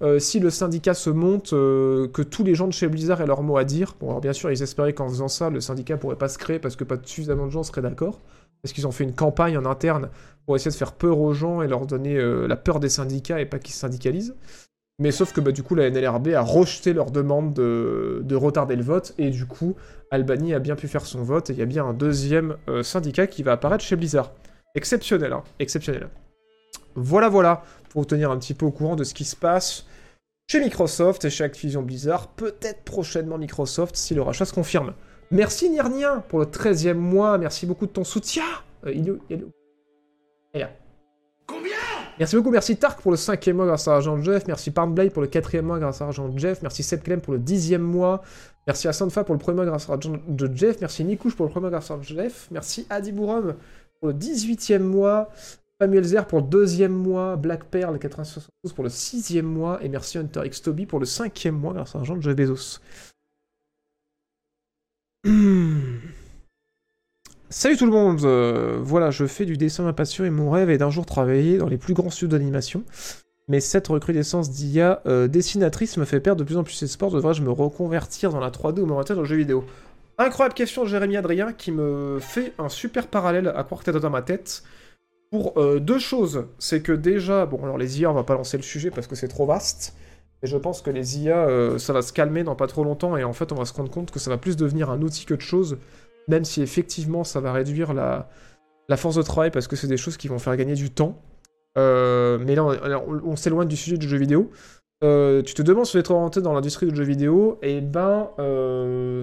A: euh, si le syndicat se monte, euh, que tous les gens de chez Blizzard aient leur mot à dire. Bon, alors bien sûr, ils espéraient qu'en faisant ça, le syndicat pourrait pas se créer parce que pas suffisamment de gens seraient d'accord. Parce qu'ils ont fait une campagne en interne pour essayer de faire peur aux gens et leur donner euh, la peur des syndicats et pas qu'ils se syndicalisent. Mais sauf que bah, du coup, la NLRB a rejeté leur demande de, de, retarder le vote et du coup, Albany a bien pu faire son vote et il y a bien un deuxième syndicat qui va apparaître chez Blizzard. Exceptionnel, hein Exceptionnel. Voilà, voilà, pour vous tenir un petit peu au courant de ce qui se passe chez Microsoft et chez Activision Blizzard, peut-être prochainement Microsoft si le rachat se confirme. Merci Nirnien pour le 13e mois, merci beaucoup de ton soutien. Euh, il est où, il est là. Combien Merci beaucoup, merci Tark pour le 5e mois grâce à Argent Jeff, merci Parnblade pour le 4e mois grâce à Argent Jeff, merci Sepclem pour le 10e mois, merci à Sanfa pour le premier mois grâce à Argent de Jeff, merci Nikouche pour le premier mois grâce à Argent Jeff, merci Adi pour le 18e mois, Samuel Zer pour le deuxième mois, Black Pearl 472 pour le sixième mois, et merci Hunter X Toby pour le cinquième mois grâce à l'argent de Jeff Bezos. Salut tout le monde euh, Voilà, je fais du dessin ma passion et mon rêve est d'un jour travailler dans les plus grands studios d'animation. Mais cette recrudescence d'IA euh, dessinatrice me fait perdre de plus en plus espoir. Devrais-je me reconvertir dans la 3D ou me dans le jeu vidéo? Incroyable question de Jérémy Adrien qui me fait un super parallèle à que dans ma tête pour euh, deux choses. C'est que déjà, bon, alors les IA, on va pas lancer le sujet parce que c'est trop vaste. Et je pense que les IA, euh, ça va se calmer dans pas trop longtemps. Et en fait, on va se rendre compte que ça va plus devenir un outil que de choses. Même si effectivement, ça va réduire la, la force de travail parce que c'est des choses qui vont faire gagner du temps. Euh, mais là, on, s'éloigne du sujet du jeu vidéo. tu te demandes si tu es orienté dans l'industrie du jeu vidéo, et ben,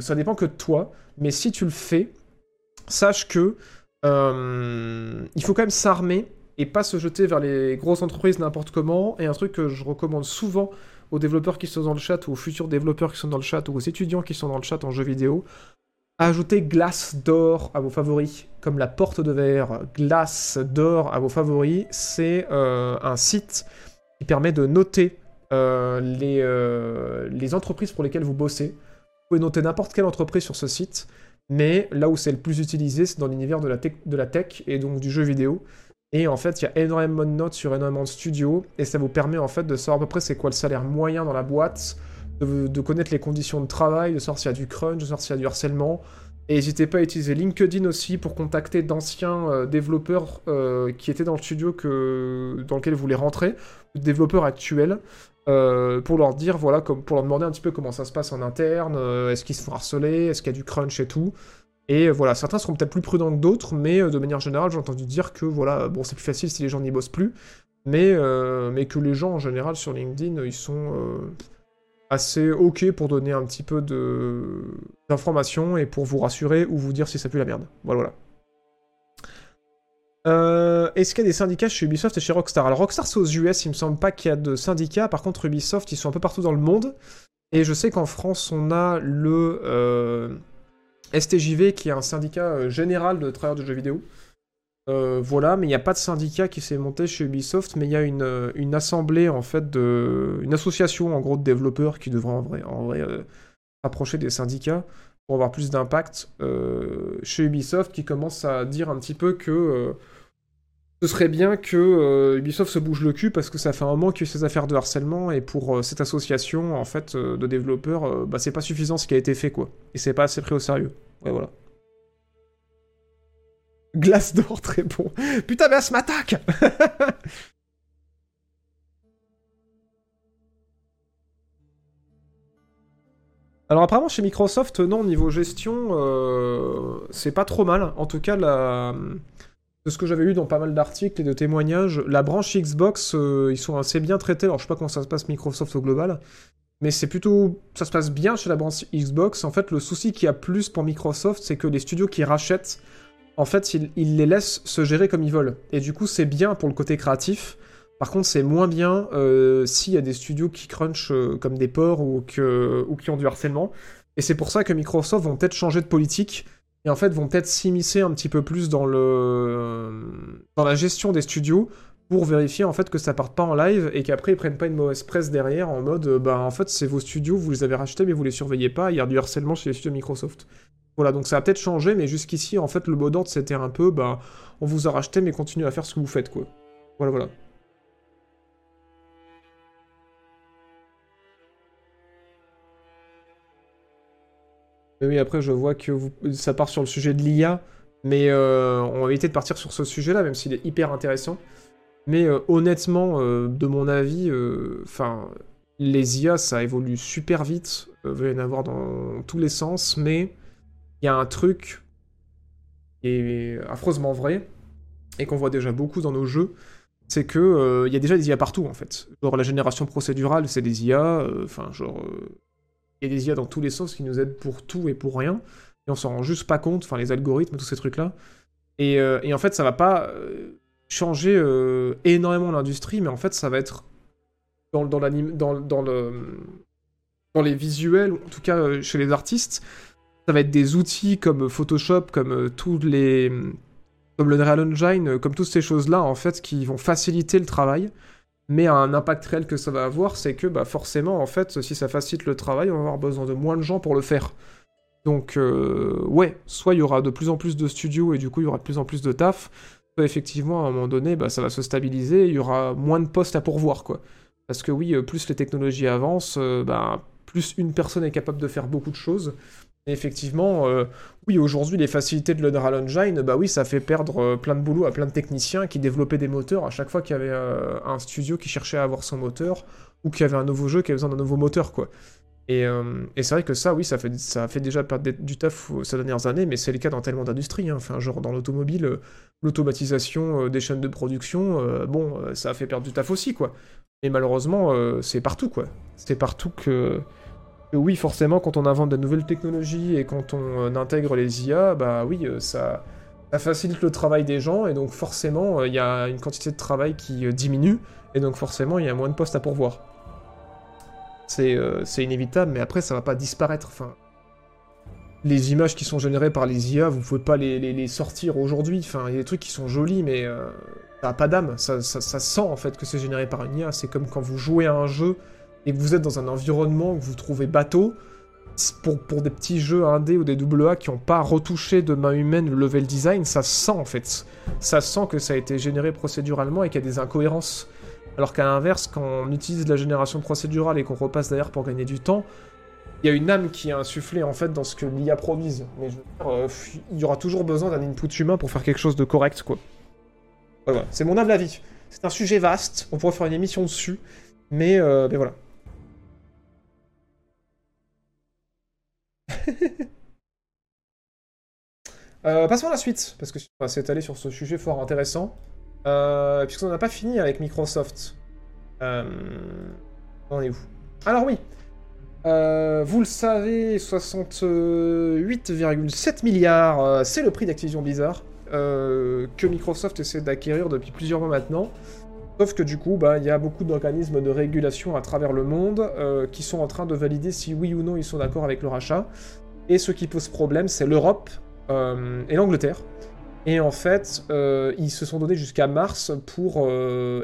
A: ça dépend que de toi. Mais si tu le fais, sache que euh, il faut quand même s'armer et pas se jeter vers les grosses entreprises n'importe comment. Et un truc que je recommande souvent aux développeurs qui sont dans le chat, ou aux futurs développeurs qui sont dans le chat, ou aux étudiants qui sont dans le chat en jeu vidéo, ajoutez glace d'or à vos favoris, comme la porte de verre. Glace d'or à vos favoris, c'est euh, un site qui permet de noter euh, les, les entreprises pour lesquelles vous bossez. Vous pouvez noter n'importe quelle entreprise sur ce site. Mais là où c'est le plus utilisé, c'est dans l'univers de, de la tech et donc du jeu vidéo. Et en fait, il y a énormément de notes sur énormément de studios, et ça vous permet en fait de savoir à peu près c'est quoi le salaire moyen dans la boîte, de, connaître les conditions de travail, de savoir s'il y a du crunch, de savoir s'il y a du harcèlement. Et n'hésitez pas à utiliser LinkedIn aussi pour contacter d'anciens euh, développeurs euh, qui étaient dans le studio que, dans lequel vous voulez rentrer, développeurs actuels, euh, pour leur dire, voilà, pour leur demander un petit peu comment ça se passe en interne, est-ce qu'ils se font harceler, est-ce qu'il y a du crunch et tout. Et euh, voilà, certains seront peut-être plus prudents que d'autres, mais de manière générale, j'ai entendu dire que voilà, bon, c'est plus facile si les gens n'y bossent plus, mais, mais que les gens en général sur LinkedIn, ils sont assez ok pour donner un petit peu d'informations et pour vous rassurer ou vous dire si ça pue la merde. Voilà, voilà. Euh, est-ce qu'il y a des syndicats chez Ubisoft et chez Rockstar? Alors Rockstar c'est aux US, il me semble pas qu'il y a de syndicats. Par contre Ubisoft ils sont un peu partout dans le monde. Et je sais qu'en France on a le euh, STJV qui est un syndicat euh, général de travailleurs de jeux vidéo. voilà, mais il n'y a pas de syndicat qui s'est monté chez Ubisoft, mais il y a une, une, assemblée en fait de, une association en gros de développeurs qui devrait en vrai, en approcher des syndicats pour avoir plus d'impact chez Ubisoft qui commence à dire un petit peu que ce serait bien que euh, Ubisoft se bouge le cul parce que ça fait un moment qu'il y a ces affaires de harcèlement et pour euh, cette association en fait euh, de développeurs, bah, c'est pas suffisant ce qui a été fait quoi. Et c'est pas assez pris au sérieux. Ouais, voilà. Glace d'or, très bon. Putain, mais elle se m'attaque Alors apparemment chez Microsoft, non, niveau gestion, euh, c'est pas trop mal. En tout cas, de ce que j'avais lu dans pas mal d'articles et de témoignages, la branche Xbox, euh, ils sont assez bien traités. Alors je sais pas comment ça se passe Microsoft au global, mais c'est plutôt... Ça se passe bien chez la branche Xbox. En fait, le souci qu'il y a plus pour Microsoft, c'est que les studios qui rachètent, en fait, ils, les laissent se gérer comme ils veulent. Et du coup, c'est bien pour le côté créatif. Par contre, c'est moins bien euh, s'il y a des studios qui crunchent euh, comme des porcs ou, que, ou qui ont du harcèlement. Et c'est pour ça que Microsoft vont peut-être changer de politique et en fait vont peut-être s'immiscer un petit peu plus dans, le, dans la gestion des studios pour vérifier en fait que ça parte pas en live et qu'après ils prennent pas une mauvaise presse derrière en mode euh, bah en fait c'est vos studios, vous les avez rachetés mais vous les surveillez pas, il y a du harcèlement chez les studios Microsoft. Voilà, donc ça a peut-être changé, mais jusqu'ici en fait le mot d'ordre c'était un peu bah on vous a racheté mais continuez à faire ce que vous faites quoi. Voilà voilà. oui, après, je vois que ça part sur le sujet de l'IA, mais euh, on va éviter de partir sur ce sujet-là, même s'il est hyper intéressant. Mais euh, honnêtement, euh, de mon avis, enfin, les IA, ça évolue super vite. il y en avoir dans tous les sens, mais il y a un truc qui est affreusement vrai, et qu'on voit déjà beaucoup dans nos jeux, c'est que il y a déjà des IA partout, en fait. Genre, la génération procédurale, c'est des IA, enfin, genre il y a des IA dans tous les sens qui nous aident pour tout et pour rien. Et on s'en rend juste pas compte, enfin les algorithmes, tous ces trucs-là. Et, euh, en fait, ça va pas euh, changer euh, énormément l'industrie, mais en fait, ça va être dans, dans, dans, dans, le, dans les visuels, en tout cas chez les artistes, ça va être des outils comme Photoshop, comme tous les comme Engine, comme toutes ces choses-là, en fait, qui vont faciliter le travail mais un impact réel que ça va avoir, c'est que bah, forcément, en fait, si ça facilite le travail, on va avoir besoin de moins de gens pour le faire. Donc, euh, ouais, soit il y aura de plus en plus de studios et du coup il y aura de plus en plus de taf, effectivement à un moment donné, bah, ça va se stabiliser, il y aura moins de postes à pourvoir, quoi. Parce que oui, euh, plus les technologies avancent, euh, bah, plus une personne est capable de faire beaucoup de choses, effectivement, euh, oui, aujourd'hui, les facilités de l'Unreal Engine, bah oui, ça fait perdre plein de boulot à plein de techniciens qui développaient des moteurs à chaque fois qu'il y avait un studio qui cherchait à avoir son moteur ou qu'il y avait un nouveau jeu qui avait besoin d'un nouveau moteur, quoi. Et, c'est vrai que ça, oui, ça fait, fait déjà perdre du taf ces dernières années, mais c'est le cas dans tellement d'industries. Hein. Enfin, genre dans l'automobile, l'automatisation des chaînes de production, bon, ça a fait perdre du taf aussi, quoi. Et malheureusement, c'est partout, quoi. C'est partout que oui, forcément, quand on invente de nouvelles technologies et quand on euh, intègre les IA, bah oui, euh, ça, facilite le travail des gens et donc forcément, euh, il y a une quantité de travail qui diminue et donc forcément, il y a moins de postes à pourvoir. C'est inévitable, mais après, ça va pas disparaître. Enfin, les images qui sont générées par les IA, vous pouvez pas les, sortir aujourd'hui. Enfin, il y a des trucs qui sont jolis, mais ça n'a pas d'âme. Ça, ça, sent en fait que c'est généré par une IA. C'est comme quand vous jouez à un jeu et que vous êtes dans un environnement que vous trouvez bateau, pour, pour des petits jeux indés ou des AA qui n'ont pas retouché de main humaine le level design, ça sent en fait. Ça sent que ça a été généré procéduralement et qu'il y a des incohérences. Alors qu'à l'inverse, quand on utilise la génération procédurale et qu'on repasse derrière pour gagner du temps, il y a une âme qui est insufflée en fait dans ce que l'IA produise. Mais euh, il y aura toujours besoin d'un input humain pour faire quelque chose de correct, quoi. C'est mon humble avis. C'est un sujet vaste, on pourrait faire une émission dessus, mais, euh, voilà. Euh, passons à la suite, parce que on va sur ce sujet fort intéressant. Euh, Puisqu'on n'a pas fini avec Microsoft. Euh, Alors oui, euh, vous le savez, 68,7 milliards, c'est le prix d'Activision Blizzard que Microsoft essaie d'acquérir depuis plusieurs mois maintenant. Sauf que du coup, bah, il y a beaucoup d'organismes de régulation à travers le monde euh, qui sont en train de valider si oui ou non ils sont d'accord avec le rachat. Et ce qui pose problème, c'est l'Europe euh, et l'Angleterre. Et en fait, euh, ils se sont donnés jusqu'à mars pour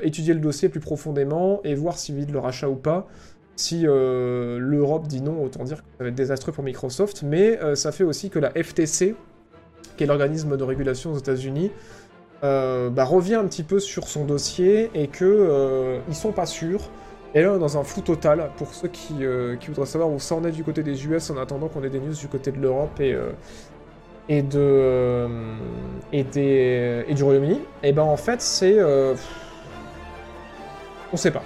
A: étudier le dossier plus profondément et voir s'ils valident le rachat ou pas. Si l'Europe dit non, autant dire que ça va être désastreux pour Microsoft. Mais ça fait aussi que la FTC, qui est l'organisme de régulation aux États-Unis, euh, bah, revient un petit peu sur son dossier et que euh, ils sont pas sûrs. Et là, dans un flou total pour ceux qui, euh, qui, voudraient savoir où ça en est du côté des US en attendant qu'on ait des news du côté de l'Europe et, et, de, des, et du Royaume-Uni. Et ben en fait, c'est. on sait pas.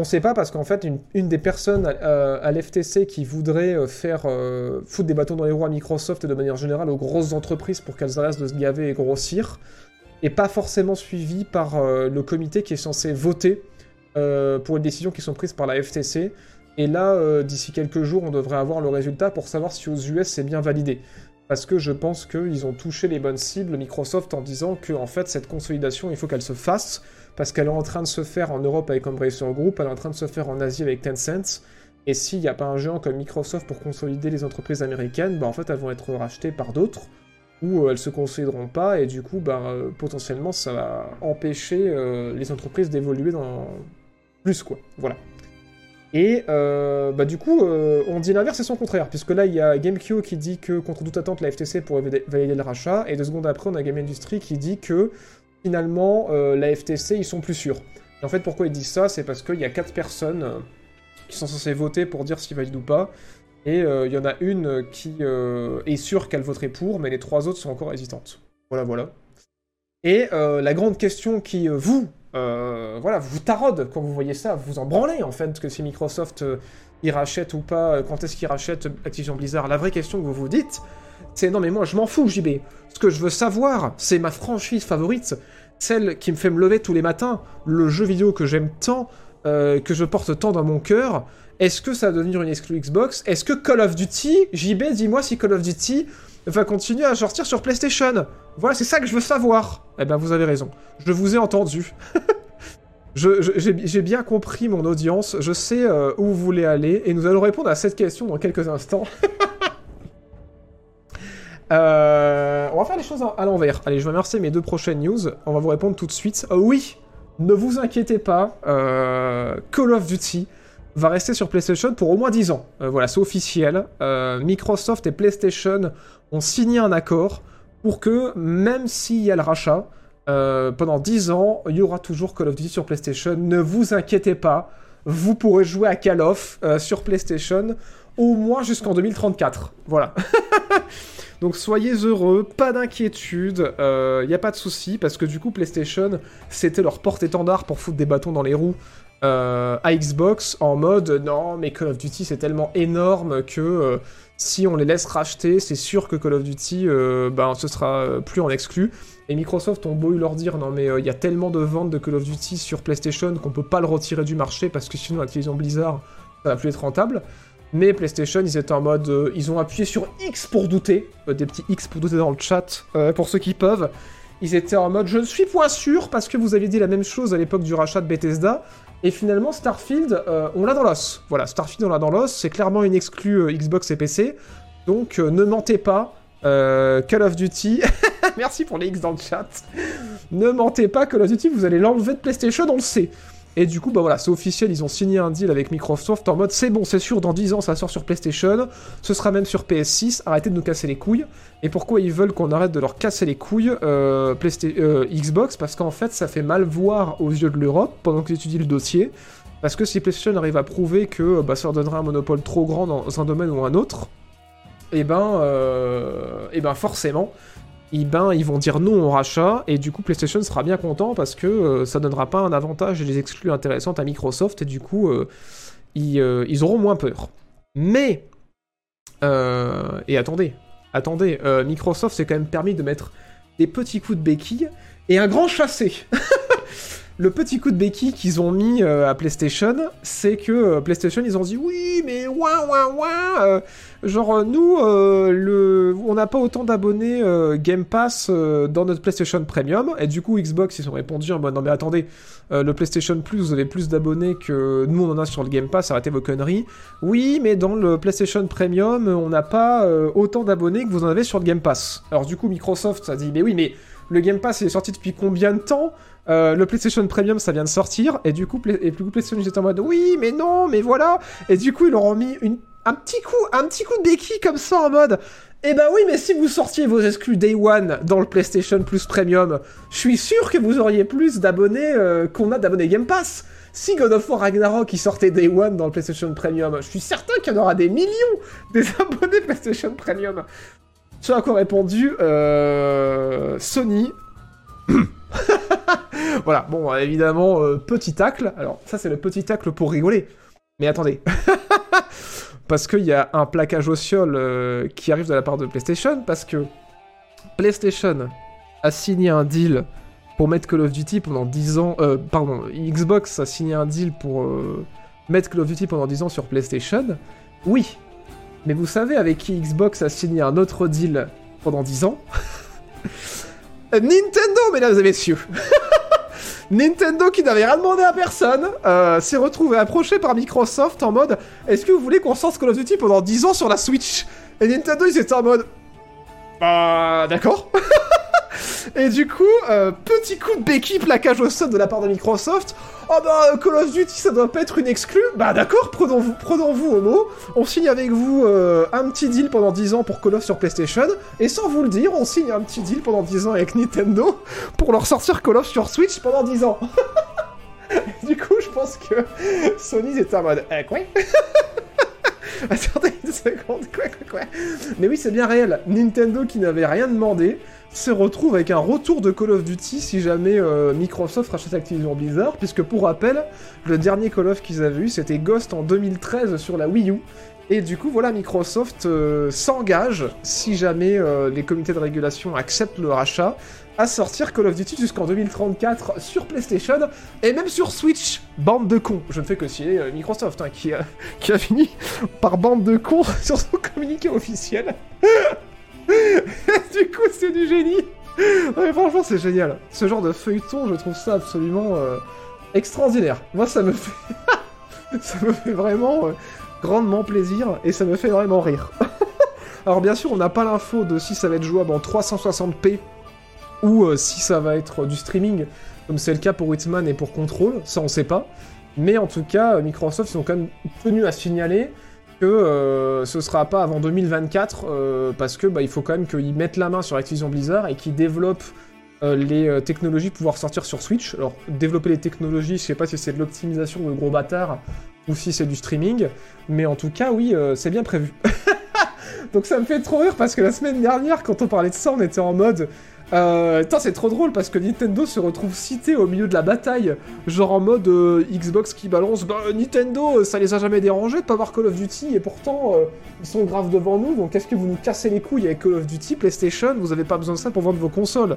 A: On sait pas parce qu'en fait, une, des personnes à, à l'FTC qui voudrait euh, faire euh, foutre des bâtons dans les roues à Microsoft de manière générale aux grosses entreprises pour qu'elles arrêtent de se gaver et grossir, est pas forcément suivie par euh, le comité qui est censé voter euh, pour les décisions qui sont prises par la FTC. Et là, euh, d'ici quelques jours, on devrait avoir le résultat pour savoir si aux US c'est bien validé. Parce que je pense qu'ils ont touché les bonnes cibles, Microsoft, en disant que en fait cette consolidation, il faut qu'elle se fasse, parce qu'elle est en train de se faire en Europe avec Embracer Group, elle est en train de se faire en Asie avec Tencent. Et s'il n'y a pas un géant comme Microsoft pour consolider les entreprises américaines, bah en fait elles vont être rachetées par d'autres, ou euh, elles se consolideront pas, et du coup, bah, euh, potentiellement ça va empêcher euh, les entreprises d'évoluer dans plus quoi. Voilà. Et euh, bah, du coup, euh, on dit l'inverse et son contraire, puisque là il y a GameQ qui dit que contre toute attente la FTC pourrait valider- le rachat, et deux secondes après on a Game Industry qui dit que finalement euh, la FTC ils sont plus sûrs. Et en fait pourquoi ils disent ça, c'est parce qu'il y a quatre personnes qui sont censées voter pour dire s'ils valident ou pas, et il y en a une qui est sûre qu'elle voterait pour, mais les trois autres sont encore hésitantes. Voilà, voilà. Et la grande question qui, vous, euh, voilà, vous taraude quand vous voyez ça, vous en branlez en fait, que si Microsoft euh, il rachète ou pas, euh, quand est-ce qu'il rachète Activision Blizzard, la vraie question que vous vous dites, c'est non mais moi je m'en fous JB. Ce que je veux savoir, c'est ma franchise favorite, celle qui me fait me lever tous les matins, le jeu vidéo que j'aime tant, euh, que je porte tant dans mon cœur. Est-ce que ça va devenir une exclu Xbox? Est-ce que Call of Duty, JB, dis-moi si Call of Duty va continuer à sortir sur PlayStation Voilà, c'est ça que je veux savoir. Eh ben, vous avez raison. Je vous ai entendu. J'ai bien compris mon audience, je sais euh, où vous voulez aller, et nous allons répondre à cette question dans quelques instants. Euh, on va faire les choses à, l'envers. Allez, je vais remercier mes deux prochaines news. On va vous répondre tout de suite. Euh, oui, ne vous inquiétez pas, euh, Call of Duty va rester sur PlayStation pour au moins 10 ans. Voilà, c'est officiel. Microsoft et PlayStation ont signé un accord pour que, même s'il y a le rachat, euh, pendant 10 ans, il y aura toujours Call of Duty sur PlayStation. Ne vous inquiétez pas, vous pourrez jouer à Call of euh, sur PlayStation au moins jusqu'en 2034. Voilà. Donc soyez heureux, pas d'inquiétude, il n'y a pas de souci, parce que du coup PlayStation, c'était leur porte-étendard pour foutre des bâtons dans les roues euh, à Xbox, en mode non mais Call of Duty c'est tellement énorme que euh, si on les laisse racheter, c'est sûr que Call of Duty, euh, ben, ce sera euh, plus en exclu. Et Microsoft ont beau leur dire non mais il y a tellement de ventes de Call of Duty sur PlayStation qu'on peut pas le retirer du marché parce que sinon Activision Blizzard ça va plus être rentable. Mais PlayStation, ils étaient en mode. euh, ils ont appuyé sur X pour douter. euh, des petits X pour douter dans le chat, euh, pour ceux qui peuvent. Ils étaient en mode je ne suis point sûr parce que vous aviez dit la même chose à l'époque du rachat de Bethesda. Et finalement, Starfield, euh, on l'a dans l'os. Voilà, Starfield, on l'a dans l'os. C'est clairement une exclue euh, Xbox et PC. Donc euh, ne mentez pas. Call of Duty. Merci pour les X dans le chat. ne mentez pas, Call of Duty, vous allez l'enlever de PlayStation, on le sait. Et du coup, bah voilà, c'est officiel, ils ont signé un deal avec Microsoft en mode c'est bon, c'est sûr, dans 10 ans ça sort sur PlayStation, ce sera même sur PS6, arrêtez de nous casser les couilles. Et pourquoi ils veulent qu'on arrête de leur casser les couilles euh, euh, Xbox? Parce qu'en fait, ça fait mal voir aux yeux de l'Europe pendant qu'ils étudient le dossier. Parce que si PlayStation arrive à prouver que bah, ça leur donnera un monopole trop grand dans un domaine ou un autre, et ben, euh, et ben forcément, eh ben, ils vont dire non au rachat, et du coup PlayStation sera bien content parce que euh, ça donnera pas un avantage et des exclus intéressantes à Microsoft, et du coup, euh, ils, euh, ils auront moins peur. Mais, euh, et attendez, attendez, Microsoft s'est quand même permis de mettre des petits coups de béquille et un grand chassé. Le petit coup de béquille qu'ils ont mis euh, à PlayStation, c'est que euh, PlayStation, ils ont dit oui, mais ouin ouin ouin, euh, genre nous, le, on n'a pas autant d'abonnés Game Pass dans notre PlayStation Premium, et du coup Xbox ils ont répondu en mode non mais attendez, le PlayStation Plus vous avez plus d'abonnés que nous on en a sur le Game Pass, arrêtez vos conneries. Oui, mais dans le PlayStation Premium, on n'a pas autant d'abonnés que vous en avez sur le Game Pass. Alors du coup Microsoft a dit mais oui mais le Game Pass est sorti depuis combien de temps Euh, le PlayStation Premium, ça vient de sortir, et du coup, et du PlayStation, en mode, oui, mais non, mais voilà, et du coup, ils leur ont mis un petit coup, un petit coup de béquille comme ça, en mode, eh ben oui, mais si vous sortiez vos exclus Day One dans le PlayStation Plus Premium, je suis sûr que vous auriez plus d'abonnés euh, qu'on a d'abonnés Game Pass. Si God of War Ragnarok sortait Day One dans le PlayStation Premium, je suis certain qu'il y en aura des millions des abonnés PlayStation Premium. Ce à quoi répondu euh, Sony. voilà, bon, évidemment, euh, petit tacle. Alors, ça, c'est le petit tacle pour rigoler. Mais attendez. parce qu'il y a un plaquage au ciel euh, qui arrive de la part de PlayStation, parce que PlayStation a signé un deal pour mettre Call of Duty pendant 10 ans. Euh, pardon, Xbox a signé un deal pour mettre Call of Duty pendant 10 ans sur PlayStation. Oui. Mais vous savez avec qui Xbox a signé un autre deal pendant 10 ans Nintendo, mesdames et messieurs. Nintendo qui n'avait rien demandé à personne euh, s'est retrouvé approché par Microsoft en mode Est-ce que vous voulez qu'on sorte Call of Duty pendant 10 ans sur la Switch? Et Nintendo ils étaient en mode Bah d'accord Et du coup, euh, petit coup de béquille plaquage au sol de la part de Microsoft. Oh bah Call of Duty ça doit pas être une exclue. Bah d'accord, prenons-vous prenons -vous au mot. On signe avec vous euh, un petit deal pendant 10 ans pour Call of sur PlayStation. Et sans vous le dire, on signe un petit deal pendant 10 ans avec Nintendo pour leur sortir Call of sur Switch pendant 10 ans. du coup, je pense que Sony était en mode Eh quoi Attendez une seconde, quoi, quoi, quoi. Mais oui, c'est bien réel. Nintendo qui n'avait rien demandé se retrouve avec un retour de Call of Duty si jamais euh, Microsoft rachète Activision Blizzard, puisque pour rappel, le dernier Call of qu'ils avaient eu, c'était Ghost en 2013 sur la Wii U. Et du coup, voilà, Microsoft euh, s'engage, si jamais euh, les comités de régulation acceptent le rachat, à sortir Call of Duty jusqu'en 2034 sur PlayStation et même sur Switch. Bande de cons. Je ne fais que citer Microsoft, hein, qui, a, fini par bande de cons sur son communiqué officiel. du coup, c'est du génie. Franchement, c'est génial. Ce genre de feuilleton, je trouve ça absolument euh, extraordinaire. Moi, ça me fait, ça me fait vraiment euh, grandement plaisir et ça me fait vraiment rire. Alors bien sûr, on n'a pas l'info de si ça va être jouable en 360p ou euh, si ça va être du streaming, comme c'est le cas pour Hitman et pour Control. Ça, on sait pas. Mais en tout cas, Microsoft, ils sont quand même tenus à signaler que euh, ce sera pas avant 2024 euh, parce que bah, il faut quand même qu'ils mettent la main sur Activision Blizzard et qu'ils développent euh, les technologies pour pouvoir sortir sur Switch. Alors développer les technologies, je sais pas si c'est de l'optimisation le gros bâtard ou si c'est du streaming, mais en tout cas oui, c'est bien prévu. Donc ça me fait trop rire parce que la semaine dernière, quand on parlait de ça, on était en mode euh, c'est trop drôle parce que Nintendo se retrouve cité au milieu de la bataille, genre en mode euh, Xbox qui balance bah, Nintendo, ça les a jamais dérangés de pas voir Call of Duty et pourtant euh, ils sont graves devant nous, donc est-ce que vous nous cassez les couilles avec Call of Duty, PlayStation, vous avez pas besoin de ça pour vendre vos consoles?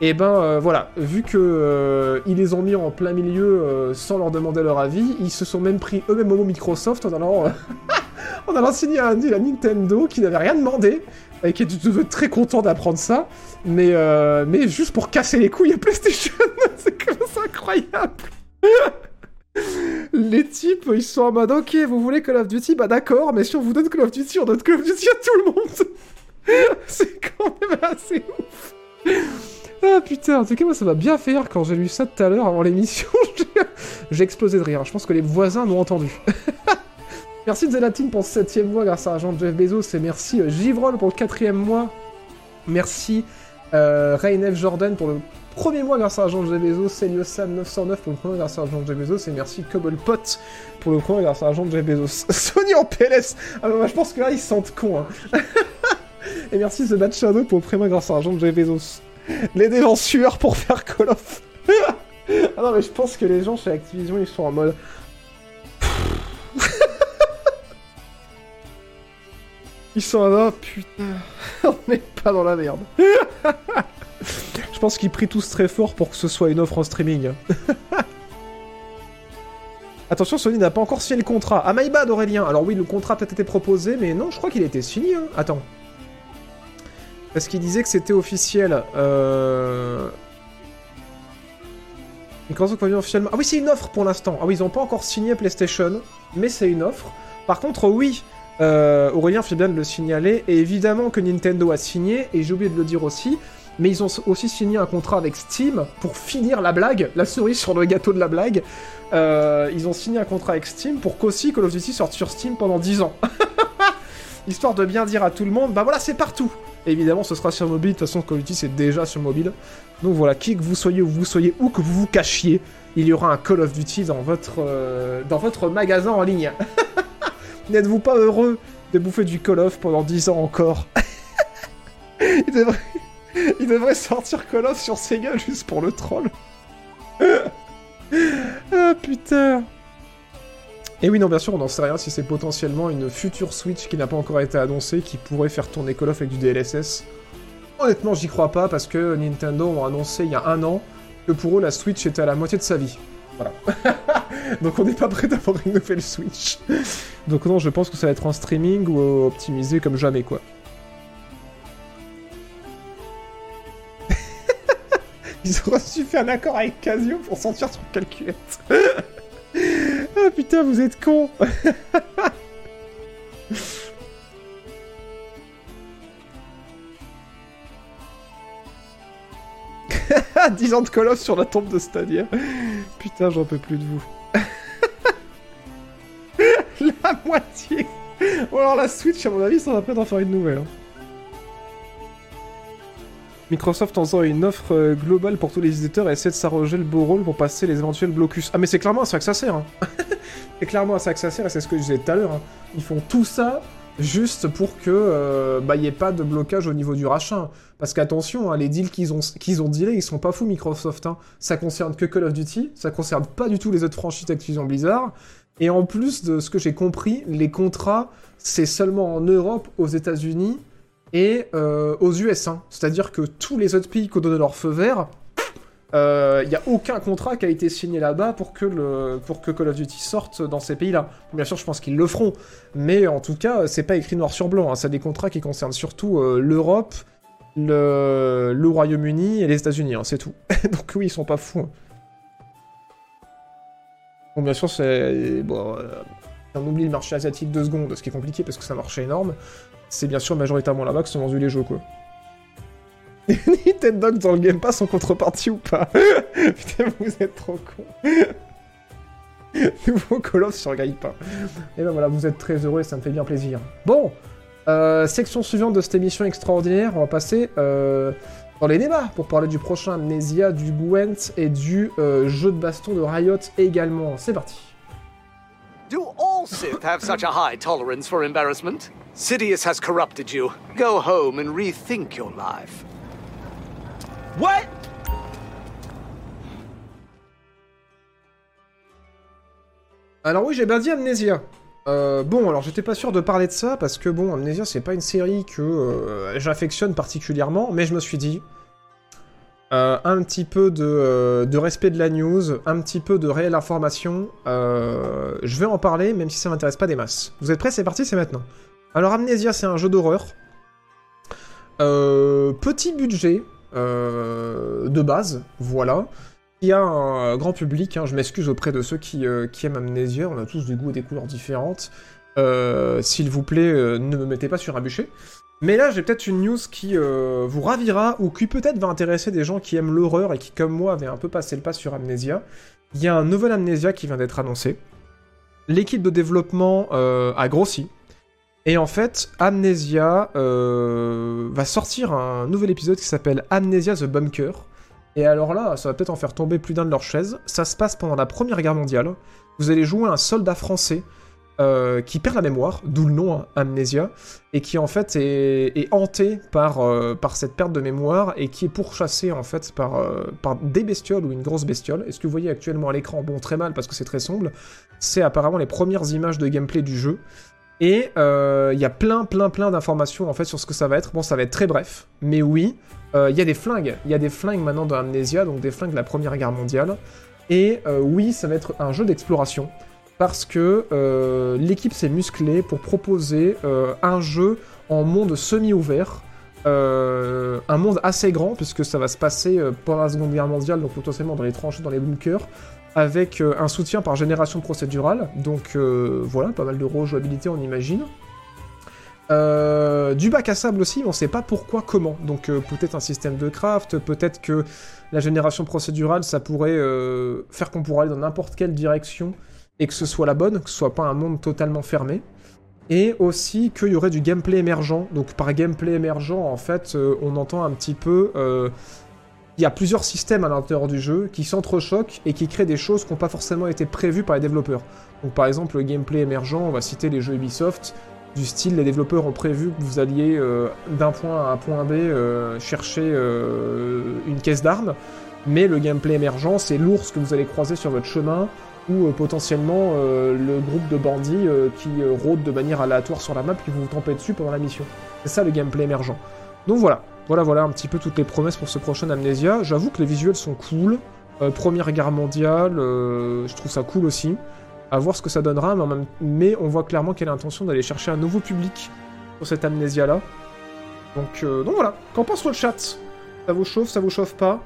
A: Et eh ben euh, voilà, vu que euh, ils les ont mis en plein milieu sans leur demander leur avis, ils se sont même pris eux-mêmes au mot Microsoft en allant, en allant signer un deal à Nintendo qui n'avait rien demandé et qui était très content d'apprendre ça, mais, euh, mais juste pour casser les couilles à PlayStation, c'est incroyable. les types, ils sont en mode ok, vous voulez Call of Duty, bah d'accord, mais si on vous donne Call of Duty, on donne Call of Duty à tout le monde. c'est quand même assez ouf. Ah putain, en tout cas, moi ça m'a bien fait rire quand j'ai lu ça tout à l'heure avant l'émission. j'ai explosé de rire. Je pense que les voisins l'ont entendu. Merci Zelatine pour ce septième mois grâce à Jean Jeff Bezos et merci euh, Givrol pour le quatrième mois. Merci euh, Jordan pour le premier mois grâce à Jean Jeff Bezos, Sam 909 pour le premier grâce à Jean Jeff Bezos et merci Cobblepot pour le premier grâce à Jean Jeff Bezos. Sony en PLS Ah bah, je pense que là ils se sentent cons. Hein. et merci The Bad Shadow pour le premier grâce à Jean Jeff Bezos. Les sueur pour faire Call of. ah non mais je pense que les gens chez Activision ils sont en mode... Ils sont là, putain, on n'est pas dans la merde. Je pense qu'ils prient tous très fort pour que ce soit une offre en streaming. Attention, Sony n'a pas encore signé le contrat. Ah, my bad, Aurélien. Alors oui, le contrat a peut-être été proposé, mais non, je crois qu'il a été signé. Hein. Attends. Parce qu'il disait que c'était officiel. Euh... officiellement... Ah oui, c'est une offre pour l'instant. Ah oui, ils n'ont pas encore signé PlayStation, mais c'est une offre. Par contre, oui, euh, Aurélien fait bien de le signaler, et évidemment que Nintendo a signé, et j'ai oublié de le dire aussi, mais ils ont aussi signé un contrat avec Steam pour finir la blague, la cerise sur le gâteau de la blague. Euh, ils ont signé un contrat avec Steam pour qu'aussi Call of Duty sorte sur Steam pendant 10 ans. Histoire de bien dire à tout le monde, bah voilà, c'est partout. évidemment, ce sera sur mobile, de toute façon, Call of Duty c'est déjà sur mobile. Donc voilà, qui que vous soyez, où vous soyez, où que vous vous cachiez, il y aura un Call of Duty dans votre, euh, dans votre magasin en ligne. N'êtes-vous pas heureux de bouffer du Call of pendant 10 ans encore il, devrait... il devrait sortir Call of sur Sega juste pour le troll. putain Et oui, non, bien sûr, on n'en sait rien si c'est potentiellement une future Switch qui n'a pas encore été annoncée, qui pourrait faire tourner Call of avec du DLSS. Honnêtement, j'y crois pas, parce que Nintendo a annoncé il y a un an que pour eux, la Switch était à la moitié de sa vie. Voilà. Donc on n'est pas prêt d'avoir une nouvelle Switch. Donc non, je pense que ça va être en streaming ou optimisé comme jamais, quoi. Ils auraient su faire un accord avec Casio pour sortir sur calculette. ah putain, vous êtes cons 10 ans de Call sur la tombe de Stadia. Putain, j'en peux plus de vous. la moitié Ou alors la Switch, à mon avis, ça va pas d'en faire une nouvelle. Hein. Microsoft en faisant une offre euh, globale pour tous les éditeurs et essaie de s'arroger le beau rôle pour passer les éventuels blocus. Ah mais c'est clairement à ça que ça sert. Hein. c'est clairement à ça que ça sert et c'est ce que je disais tout à l'heure. Hein. Ils font tout ça juste pour que euh, bah, ait pas de blocage au niveau du rachat. Parce qu'attention, hein, les deals qu'ils ont, qu'ils ont dealés, ils sont pas fous Microsoft. Hein. Ça concerne que Call of Duty, ça concerne pas du tout les autres franchises Activision Blizzard. Et en plus de ce que j'ai compris, les contrats, c'est seulement en Europe, aux États-Unis et euh, aux US. Hein. C'est-à-dire que tous les autres pays qui ont donné leur feu vert, il euh, n'y a aucun contrat qui a été signé là-bas pour, que pour que Call of Duty sorte dans ces pays-là. Bien sûr, je pense qu'ils le feront, mais en tout cas, c'est pas écrit noir sur blanc. Hein. C'est des contrats qui concernent surtout euh, l'Europe, le, Royaume-Uni et les États-Unis, hein, c'est tout. Donc oui, ils sont pas fous. Hein. Bon, bien sûr, c'est... Bon, on oublie le marché asiatique deux secondes, ce qui est compliqué parce que c'est un énorme. C'est bien sûr majoritairement là-bas que sont vendus les jeux, quoi. Nintendo dans le Game Pass en contrepartie ou pas? Putain, vous êtes trop con. Nouveau Call of sur Game Pass. Et ben voilà, vous êtes très heureux et ça me fait bien plaisir. Bon, euh, section suivante de cette émission extraordinaire, on va passer euh, dans les débats pour parler du prochain Amnesia, du Gwent et du euh, jeu de baston de Riot également. C'est parti. Do all Sith have such a high tolerance for embarrassment? Sidious has corrupted you. Go home and rethink your life. What? Alors oui, j'ai bien dit Amnesia. Euh, bon, alors j'étais pas sûr de parler de ça, parce que bon, Amnesia c'est pas une série que euh, j'affectionne particulièrement, mais je me suis dit, euh, un petit peu de, respect de la news, un petit peu de réelle information, je vais en parler, même si ça m'intéresse pas des masses. Vous êtes prêts? C'est parti, c'est maintenant. Alors Amnesia c'est un jeu d'horreur, petit budget, de base, voilà. Il y a un grand public, hein, je m'excuse auprès de ceux qui, euh, aiment Amnesia, on a tous des goûts et des couleurs différentes. Euh, s'il vous plaît, ne me mettez pas sur un bûcher. Mais là, j'ai peut-être une news qui vous ravira, ou qui peut-être va intéresser des gens qui aiment l'horreur et qui, comme moi, avaient un peu passé le pas sur Amnesia. Il y a un nouvel Amnesia qui vient d'être annoncé. L'équipe de développement a grossi. Et en fait, Amnesia euh, va sortir un nouvel épisode qui s'appelle Amnesia the Bunker. Et alors là, ça va peut-être en faire tomber plus d'un de leurs chaises. Ça se passe pendant la Première Guerre mondiale. Vous allez jouer un soldat français euh, qui perd la mémoire, d'où le nom hein, et qui en fait est, hanté par, euh, par cette perte de mémoire et qui est pourchassé en fait par, par des bestioles ou une grosse bestiole. Et ce que vous voyez actuellement à l'écran, bon très mal parce que c'est très sombre, c'est apparemment les premières images de gameplay du jeu. Et il euh, y a plein, plein, plein d'informations en fait sur ce que ça va être. Bon, ça va être très bref, mais oui, il euh, y a des flingues. Il y a des flingues maintenant dans Amnesia, donc des flingues de la Première Guerre mondiale. Et euh, oui, ça va être un jeu d'exploration parce que l'équipe s'est musclée pour proposer un jeu en monde semi-ouvert. un monde assez grand puisque ça va se passer pendant la Seconde Guerre mondiale, donc potentiellement dans les tranchées, dans les bunkers, avec euh, un soutien par génération procédurale, donc euh, voilà, pas mal de rejouabilité on imagine. Euh, du bac à sable aussi, on sait pas pourquoi, comment. Donc peut-être un système de craft, peut-être que la génération procédurale, ça pourrait faire qu'on pourrait aller dans n'importe quelle direction et que ce soit la bonne, que ce soit pas un monde totalement fermé. Et aussi qu'il y aurait du gameplay émergent. Donc par gameplay émergent, en fait, on entend un petit peu il y a plusieurs systèmes à l'intérieur du jeu qui s'entrechoquent et qui créent des choses qui n'ont pas forcément été prévues par les développeurs. Donc par exemple le gameplay émergent, on va citer les jeux Ubisoft, du style les développeurs ont prévu que vous alliez euh, d'un point à un point B euh, chercher euh, une caisse d'armes, mais le gameplay émergent c'est l'ours que vous allez croiser sur votre chemin, ou potentiellement le groupe de bandits qui rôdent de manière aléatoire sur la map qui vont vous tomber dessus pendant la mission. C'est ça le gameplay émergent. Donc voilà, voilà, voilà un petit peu toutes les promesses pour ce prochain Amnesia. J'avoue que les visuels sont cool. Première guerre mondiale, je trouve ça cool aussi. À voir ce que ça donnera, mais, on voit clairement qu'elle a l'intention d'aller chercher un nouveau public pour cette Amnesia là. Donc, euh, voilà, qu'en pense le chat? Ça vous chauffe, ça vous chauffe pas?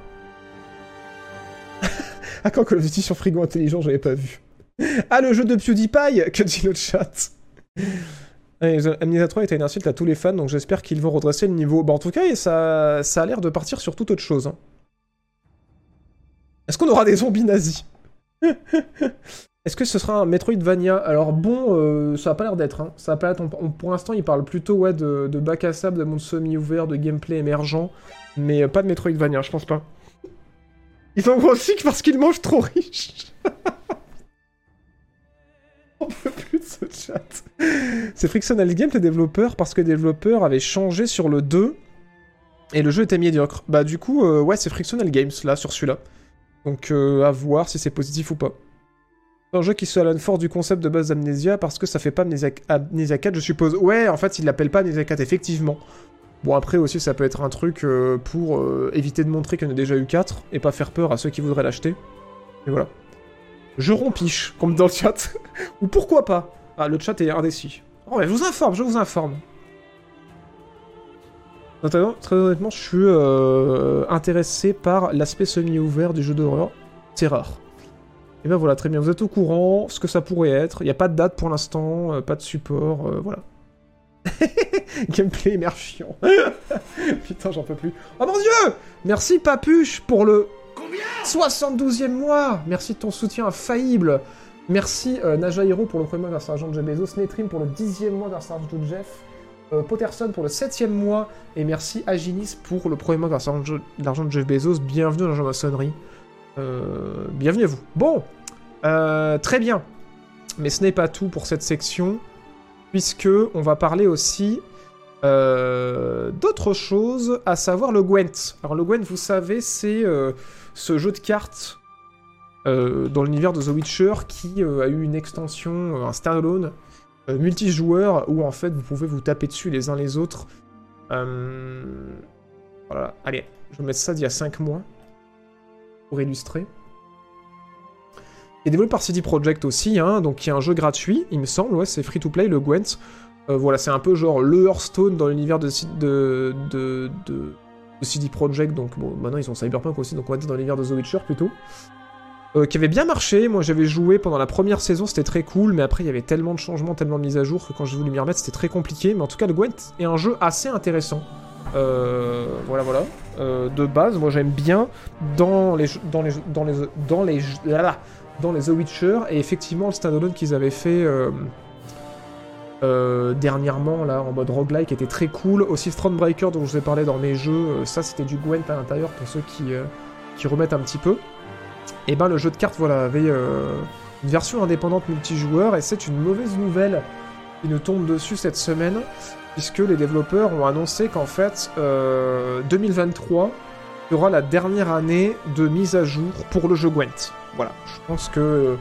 A: Ah, quand Call of Duty sur frigo intelligent, j'avais pas vu. Ah, le jeu de PewDiePie Que dit le chat? Amnesia 3 est une insulte à tous les fans, donc j'espère qu'ils vont redresser le niveau. Bah, en tout cas, ça, ça a l'air de partir sur toute autre chose. hein. Est-ce qu'on aura des zombies nazis? Est-ce que ce sera un Metroidvania? Alors bon, euh, ça a pas l'air d'être. Hein. Ça a pas pour l'instant, il parle plutôt ouais, de, bac à sable, de monde semi-ouvert, de gameplay émergent, mais euh, pas de Metroidvania, je pense pas. Ils grossis que parce qu'ils mangent trop riches. On peut plus de ce chat. C'est Frictional Games, les développeurs, parce que les développeurs avaient changé sur le 2 et le jeu était médiocre. Bah, du coup, euh, ouais, c'est Frictional Games, là, sur celui-là. Donc, à voir si c'est positif ou pas. Un jeu qui se alone fort du concept de base d'Amnesia parce que ça fait pas Amnesia, Amnesia 4, je suppose. Ouais, en fait, il l'appelle pas Amnesia 4, effectivement. Bon, après aussi, ça peut être un truc euh, pour euh, éviter de montrer qu'il y en a déjà eu 4 et pas faire peur à ceux qui voudraient l'acheter. Et voilà. Je rompiche, comme dans le chat. Ou pourquoi pas Ah, le chat est indécis. Oh, mais je vous informe, je vous informe. Très honnêtement, je suis euh, intéressé par l'aspect semi-ouvert du jeu d'horreur. C'est rare. Et ben voilà, très bien, vous êtes au courant, ce que ça pourrait être. Il n'y a pas de date pour l'instant, euh, pas de support, euh, voilà. Gameplay émergent. Putain, j'en peux plus. Oh mon dieu Merci Papuche pour le 72e mois Merci de ton soutien infaillible Merci euh, pour le premier mois grâce à l'argent de Jeff Bezos, Netrim pour le 10e mois grâce à l'argent de Jeff, euh, Potterson pour le 7e mois, et merci Aginis pour le premier mois grâce à l'argent de Jeff Bezos. Bienvenue dans la maçonnerie. Euh, bienvenue à vous. Bon, euh, très bien. Mais ce n'est pas tout pour cette section, puisque on va parler aussi euh, d'autres choses, à savoir le Gwent. Alors le Gwent, vous savez, c'est euh, ce jeu de cartes euh, dans l'univers de The Witcher qui a eu une extension, un standalone multijoueur où en fait vous pouvez vous taper dessus les uns les autres. Voilà, allez, je vais mettre ça d'il y a 5 mois pour illustrer. Est développé par CD Projekt aussi, hein, donc qui est un jeu gratuit, il me semble, ouais, c'est free to play, le Gwent. Euh, voilà, c'est un peu genre le Hearthstone dans l'univers de, de, de, de, CD Projekt, donc bon, maintenant ils ont Cyberpunk aussi, donc on va dire dans l'univers de The Witcher plutôt. Euh, qui avait bien marché, moi j'avais joué pendant la première saison, c'était très cool, mais après il y avait tellement de changements, tellement de mises à jour que quand j'ai voulu m'y remettre c'était très compliqué, mais en tout cas le Gwent est un jeu assez intéressant. Euh, voilà, voilà. De base, moi j'aime bien dans les, dans les, dans les, dans les, dans les The Witcher, et effectivement le standalone qu'ils avaient fait euh, euh, dernièrement, là, en mode roguelike, était très cool. Aussi Thronebreaker, dont je vous ai parlé dans mes jeux, euh, ça c'était du Gwent à l'intérieur pour ceux qui, remettent un petit peu. Et ben le jeu de cartes, voilà, avait une version indépendante multijoueur, et c'est une mauvaise nouvelle qui nous tombe dessus cette semaine, puisque les développeurs ont annoncé qu'en fait, euh, 2023 sera la dernière année de mise à jour pour le jeu Gwent. Voilà, je pense que euh,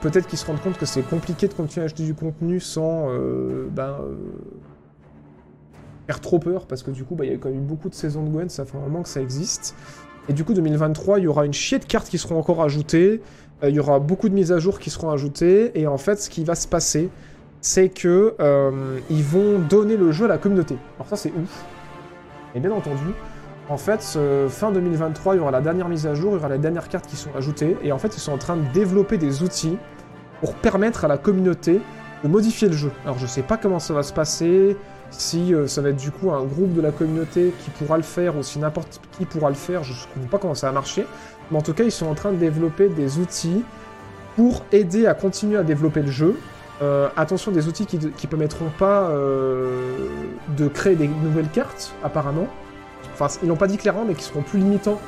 A: peut-être qu'ils se rendent compte que c'est compliqué de continuer à acheter du contenu sans euh, ben, euh, faire trop peur, parce que du coup, bah, il y a quand même eu beaucoup de saisons de Gwent, ça fait un moment que ça existe. Et du coup, 2023, il y aura une chier de cartes qui seront encore ajoutées, il y aura beaucoup de mises à jour qui seront ajoutées, et en fait, ce qui va se passer, c'est que ils vont donner le jeu à la communauté. Alors ça, c'est ouf. Et bien entendu, en fait, fin 2023, il y aura la dernière mise à jour, il y aura les dernières cartes qui sont ajoutées, et en fait, ils sont en train de développer des outils pour permettre à la communauté de modifier le jeu. Alors, je sais pas comment ça va se passer, si euh, ça va être du coup un groupe de la communauté qui pourra le faire, ou si n'importe qui pourra le faire, je ne comprends pas comment ça va marcher, mais en tout cas, ils sont en train de développer des outils pour aider à continuer à développer le jeu. Euh, attention, des outils qui ne permettront pas euh, de créer des nouvelles cartes, apparemment. Enfin, ils l'ont pas dit clairement, mais qui seront plus limitants.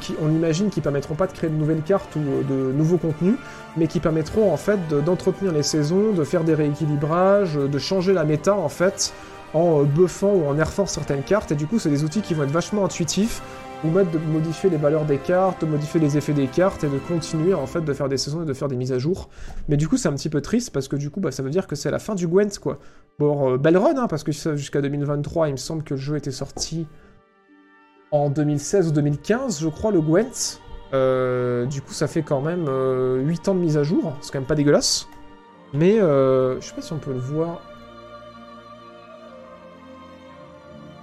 A: Qui, on imagine qu'ils permettront pas de créer de nouvelles cartes ou euh, de nouveaux contenus, mais qui permettront en fait de- d'entretenir les saisons, de faire des rééquilibrages, de changer la méta en fait en euh, buffant ou en nerfant certaines cartes. Et du coup, c'est des outils qui vont être vachement intuitifs vous mettre de modifier les valeurs des cartes, de modifier les effets des cartes et de continuer en fait de faire des saisons et de faire des mises à jour. Mais du coup, c'est un petit peu triste parce que du coup, bah, ça veut dire que c'est la fin du Gwent quoi. Bon, euh, belle run, hein, parce que jusqu'à 2023, il me semble que le jeu était sorti en 2016 ou 2015, je crois, le Gwent. Euh, du coup, ça fait quand même 8 ans de mise à jour, c'est quand même pas dégueulasse. Mais je sais pas si on peut le voir.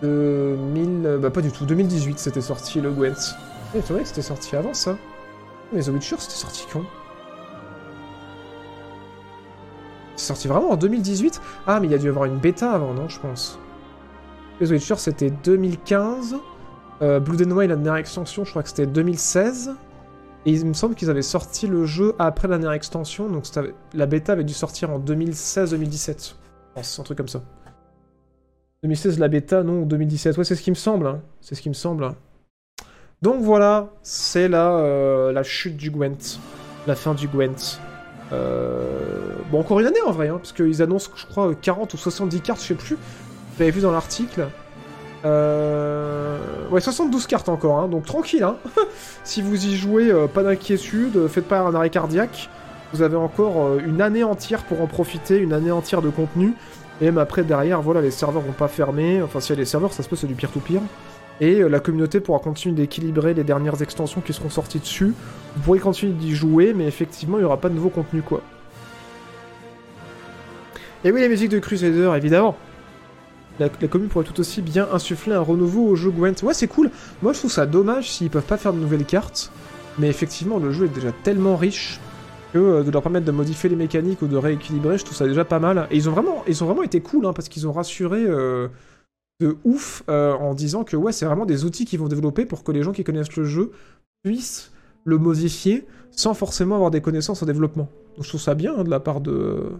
A: 2000... Bah pas du tout, 2018 c'était sorti le Gwent. Eh, c'est vrai que c'était sorti avant ça. Mais The Witcher c'était sorti quand? C'est sorti vraiment en 2018 Ah mais il y a dû y avoir une bêta avant, non je pense. The Witcher c'était 2015. Euh, Blood and la dernière extension, je crois que c'était 2016. Et il me semble qu'ils avaient sorti le jeu après la dernière extension, donc la bêta avait dû sortir en 2016-2017. C'est un truc comme ça. 2016 la bêta, non, 2017. Ouais, c'est ce qui me semble. Hein. C'est ce qui me semble. Donc voilà, c'est la, euh, la chute du Gwent. La fin du Gwent. Euh, bon, encore une année en vrai, hein, parce qu'ils annoncent, je crois, 40 ou 70 cartes, je sais plus. Avez vu dans l'article. Euh... Ouais, 72 cartes encore, hein, donc tranquille. Hein. si vous y jouez, euh, pas d'inquiétude, faites pas un arrêt cardiaque. Vous avez encore une année entière pour en profiter, une année entière de contenu. Et même après, derrière, voilà, les serveurs vont pas fermer. Enfin, s'il y a des serveurs, ça se peut, c'est du pire-to-pire. Et euh, la communauté pourra continuer d'équilibrer les dernières extensions qui seront sorties dessus. Vous pourrez continuer d'y jouer, mais effectivement, il n'y aura pas de nouveau contenu, quoi. Et oui, la musique de Crusader, évidemment. La, commune pourrait tout aussi bien insuffler un renouveau au jeu Gwent. Ouais, c'est cool. Moi, je trouve ça dommage s'ils peuvent pas faire de nouvelles cartes. Mais effectivement, le jeu est déjà tellement riche que euh, de leur permettre de modifier les mécaniques ou de rééquilibrer, je trouve ça déjà pas mal. Et ils ont vraiment, ils ont vraiment été cool, hein, parce qu'ils ont rassuré euh, de ouf euh, en disant que ouais, c'est vraiment des outils qu'ils vont développer pour que les gens qui connaissent le jeu puissent le modifier sans forcément avoir des connaissances en développement. Donc je trouve ça bien hein, de la part de,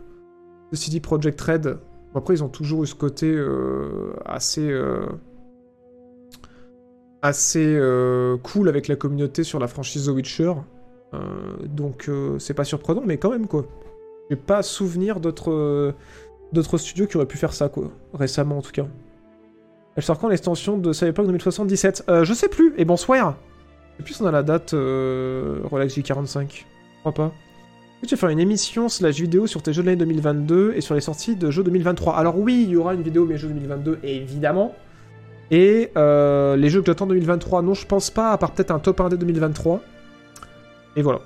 A: de CD Projekt Red. Après, ils ont toujours eu ce côté assez assez cool avec la communauté sur la franchise The Witcher. Euh, donc euh, c'est pas surprenant, mais quand même quoi. J'ai pas souvenir d'autres euh, studios qui auraient pu faire ça quoi, récemment en tout cas. Elle sort quand l'extension de Cyberpunk 2077 Je sais plus, et bonsoir Et puis on a la date Rolex J45. Je crois pas. Tu vas faire une émission slash vidéo sur tes jeux de l'année 2022 et sur les sorties de jeux 2023. Alors oui, il y aura une vidéo mes jeux 2022, évidemment. Et les jeux que j'attends 2023, non, je pense pas, à part peut-être un top 1 d 2023. Et voilà.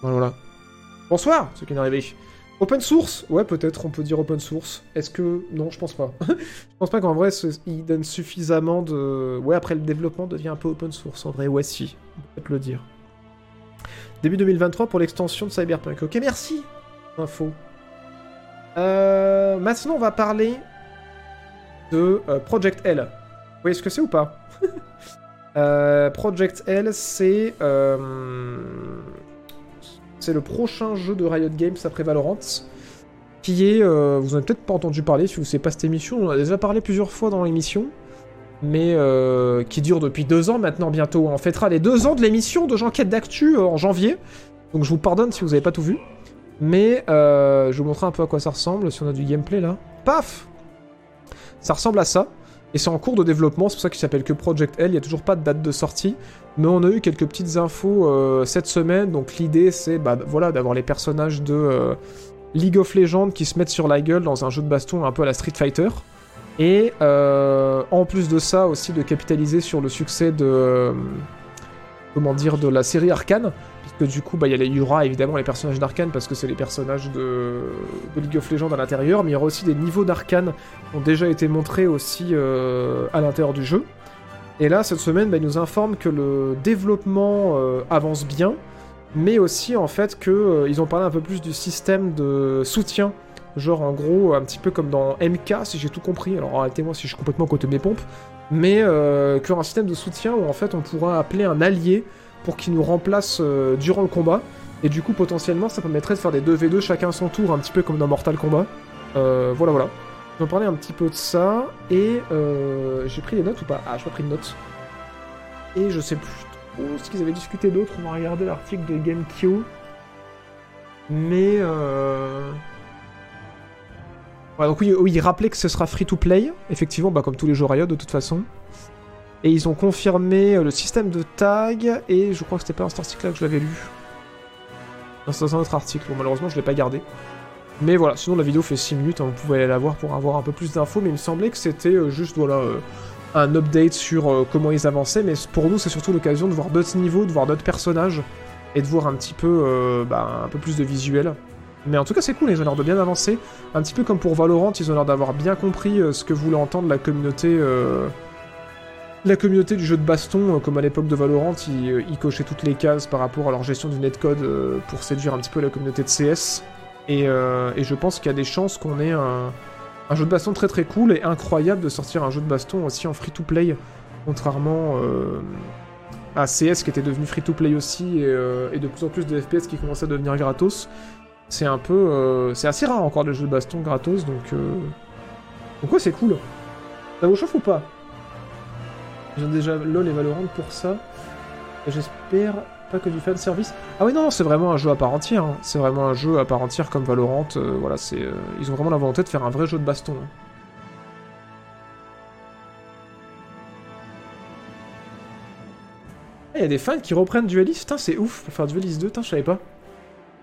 A: Voilà, voilà. Bonsoir, ce qui est arrivé. Open source? Ouais, peut-être, on peut dire open source. Est-ce que... Non, je pense pas. je pense pas qu'en vrai, il donne suffisamment de... Ouais, après, le développement devient un peu open source. En vrai, ouais, si. On peut le dire. Début 2023 pour l'extension de Cyberpunk. Ok, merci Info. Euh, maintenant, on va parler de euh, Project L. Vous voyez ce que c'est ou pas? Euh, Project L, c'est le prochain jeu de Riot Games après Valorant, qui est, vous en avez peut-être pas entendu parler si vous savez pas cette émission, on en a déjà parlé plusieurs fois dans l'émission, mais qui dure depuis deux ans maintenant bientôt. On fêtera les deux ans de l'émission de J'enquête d'actu en janvier, donc je vous pardonne si vous avez pas tout vu, mais je vous montrer un peu à quoi ça ressemble, si on a du gameplay là. Paf Ça ressemble à ça. Et c'est en cours de développement, c'est pour ça qu'il s'appelle que Project L, il n'y a toujours pas de date de sortie. Mais on a eu quelques petites infos euh, cette semaine, donc l'idée c'est bah, voilà, d'avoir les personnages de euh, League of Legends qui se mettent sur la gueule dans un jeu de baston un peu à la Street Fighter. Et euh, en plus de ça aussi de capitaliser sur le succès de... comment dire, de la série Arcane, puisque du coup, bah, il y, aura évidemment les personnages d'Arkane parce que c'est les personnages de... League of Legends à l'intérieur, mais il y aura aussi des niveaux d'Arkane qui ont déjà été montrés aussi euh, à l'intérieur du jeu. Et là, cette semaine, bah, il nous informe que le développement euh, avance bien, mais aussi en fait qu'ils euh, ont parlé un peu plus du système de soutien. Genre en gros, un petit peu comme dans MK, si j'ai tout compris. Alors arrêtez-moi si je suis complètement à côté de mes pompes. Mais qu'il y aura un système de soutien où en fait on pourra appeler un allié pour qu'il nous remplace euh, durant le combat. Et du coup, potentiellement, ça permettrait de faire des 2v2 chacun son tour, un petit peu comme dans Mortal Kombat. Euh, voilà, voilà. Je vais parler un petit peu de ça. Et euh, j'ai pris des notes ou pas? Ah, j'ai pas pris de notes. Et je sais plus trop ce qu'ils avaient discuté d'autre. On va regarder l'article de GameQ. Mais... Euh... donc oui, oui, il que ce sera free to play. Effectivement, bah, comme tous les jeux Riot de toute façon. Et ils ont confirmé euh, le système de tag, et je crois que c'était pas dans cet article-là que je l'avais lu. Non, c'est dans un autre article, bon, malheureusement je l'ai pas gardé. Mais voilà, sinon la vidéo fait 6 minutes, hein, vous pouvez aller la voir pour avoir un peu plus d'infos, mais il me semblait que c'était euh, juste, voilà, euh, un update sur comment ils avançaient, mais pour nous c'est surtout l'occasion de voir d'autres niveaux, de voir d'autres personnages, et de voir un petit peu, bah, un peu plus de visuel. Mais en tout cas c'est cool, ils ont l'air de bien avancer, un petit peu comme pour Valorant, ils ont l'air d'avoir bien compris euh, ce que voulait entendre la communauté... euh, la communauté du jeu de baston, euh, comme à l'époque de Valorant, ils, euh, cochaient toutes les cases par rapport à leur gestion du netcode pour séduire un petit peu la communauté de CS. Et, je pense qu'il y a des chances qu'on ait un, jeu de baston très très cool et incroyable de sortir un jeu de baston aussi en free-to-play, contrairement euh, à CS qui était devenu free-to-play aussi et, euh, et de plus en plus de FPS qui commençaient à devenir gratos. C'est un peu... euh, c'est assez rare encore des jeux de baston gratos, donc... euh, Donc ouais, c'est cool. Ça vous chauffe ou pas? J'ai déjà LoL et Valorant pour ça. J'espère pas que du fan service. Ah oui non, c'est vraiment un jeu à part entière. hein. C'est vraiment un jeu à part entière comme Valorant. euh, voilà, c'est euh, ils ont vraiment la volonté de faire un vrai jeu de baston. hein. Ah, Il y a des fans qui reprennent Duelist, putain c'est ouf pour faire Duelist 2, putain je savais pas.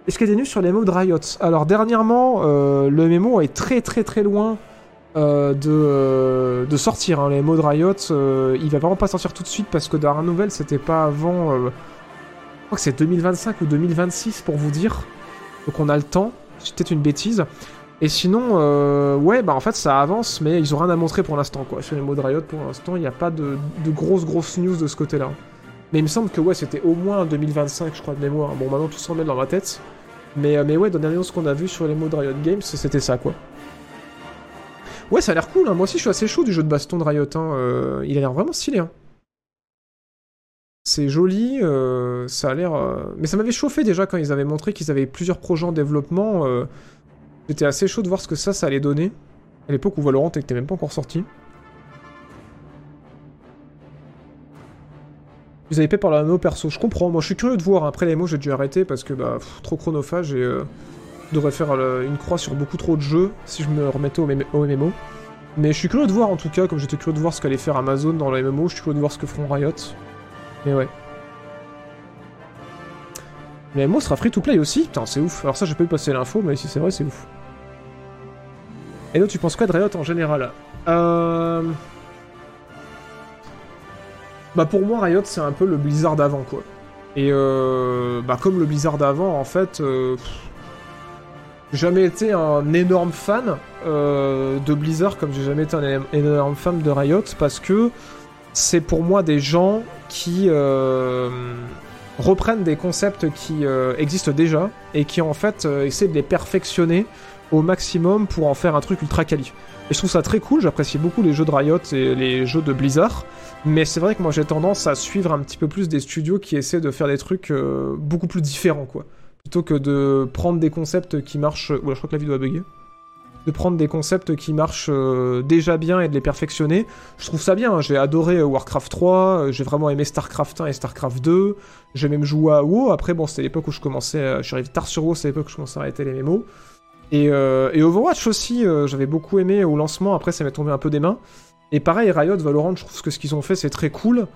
A: Est-ce qu'il y a des news sur les mots de Riot Alors dernièrement, euh, le mémo est très très très loin euh, de, euh, de sortir. hein. Les mots de Riot, il va vraiment pas sortir tout de suite parce que dans la nouvelle, c'était pas avant. je crois que c'est 2025 ou 2026 pour vous dire. Donc on a le temps. C'est peut-être une bêtise. Et sinon, ouais, bah en fait ça avance, mais ils ont rien à montrer pour l'instant quoi. Sur les mots de Riot, pour l'instant, il n'y a pas de, de grosses grosses news de ce côté-là. Mais il me semble que ouais, c'était au moins 2025, je crois de mémoire. Bon, maintenant tout se remet dans ma tête. Mais, euh, mais ouais, dans les news qu'on a vu sur les mots de Riot Games, c'était ça quoi. Ouais, ça a l'air cool, hein. moi aussi je suis assez chaud du jeu de baston de Riot, hein. euh, il a l'air vraiment stylé. Hein. C'est joli, euh, ça a l'air... Mais ça m'avait chauffé déjà quand ils avaient montré qu'ils avaient plusieurs projets en développement. J'étais assez chaud de voir ce que ça, ça allait donner. À l'époque où Valorant était même pas encore sorti. Vous avez payé par la MMO perso, je comprends. Moi je suis curieux de voir. Après les MMO j'ai dû arrêter parce que bah, trop chronophage et... euh, devrais faire euh, une croix sur beaucoup trop de jeux si je me remettais au, MM MMO. Mais je suis curieux de voir en tout cas, comme j'étais curieux de voir ce qu'allait faire Amazon dans le MMO, je suis curieux de voir ce que feront Riot. Mais ouais. Le MMO sera free to play aussi? Putain, c'est ouf. Alors ça, j'ai pas eu passer l'info, mais si c'est vrai, c'est ouf. Et donc, tu penses quoi de Riot en général? Euh... Bah pour moi, Riot, c'est un peu le Blizzard d'avant, quoi. Et euh... Bah comme le Blizzard d'avant, en fait... euh, pff, j'ai jamais été un énorme fan euh, de Blizzard comme j'ai jamais été un énorme fan de Riot parce que c'est pour moi des gens qui euh, reprennent des concepts qui euh, existent déjà et qui en fait essaient de les perfectionner au maximum pour en faire un truc ultra quali. Et je trouve ça très cool, j'apprécie beaucoup les jeux de Riot et les jeux de Blizzard, mais c'est vrai que moi j'ai tendance à suivre un petit peu plus des studios qui essaient de faire des trucs euh, beaucoup plus différents quoi plutôt que de prendre des concepts qui marchent. Oula, je crois que la vidéo a bugué. De prendre des concepts qui marchent euh, déjà bien et de les perfectionner. Je trouve ça bien. hein. J'ai adoré euh, Warcraft 3, euh, j'ai vraiment aimé Starcraft 1 et Starcraft 2. J'ai même joué à WoW. Après, bon, c'était l'époque où je commençais. à- Je suis arrivé tard sur WoW, c'est l'époque où je commençais à arrêter les mémos. Et, euh, et Overwatch aussi, euh, j'avais beaucoup aimé au lancement. Après, ça m'est tombé un peu des mains. Et pareil, Riot, Valorant, je trouve que ce qu'ils ont fait, c'est très cool.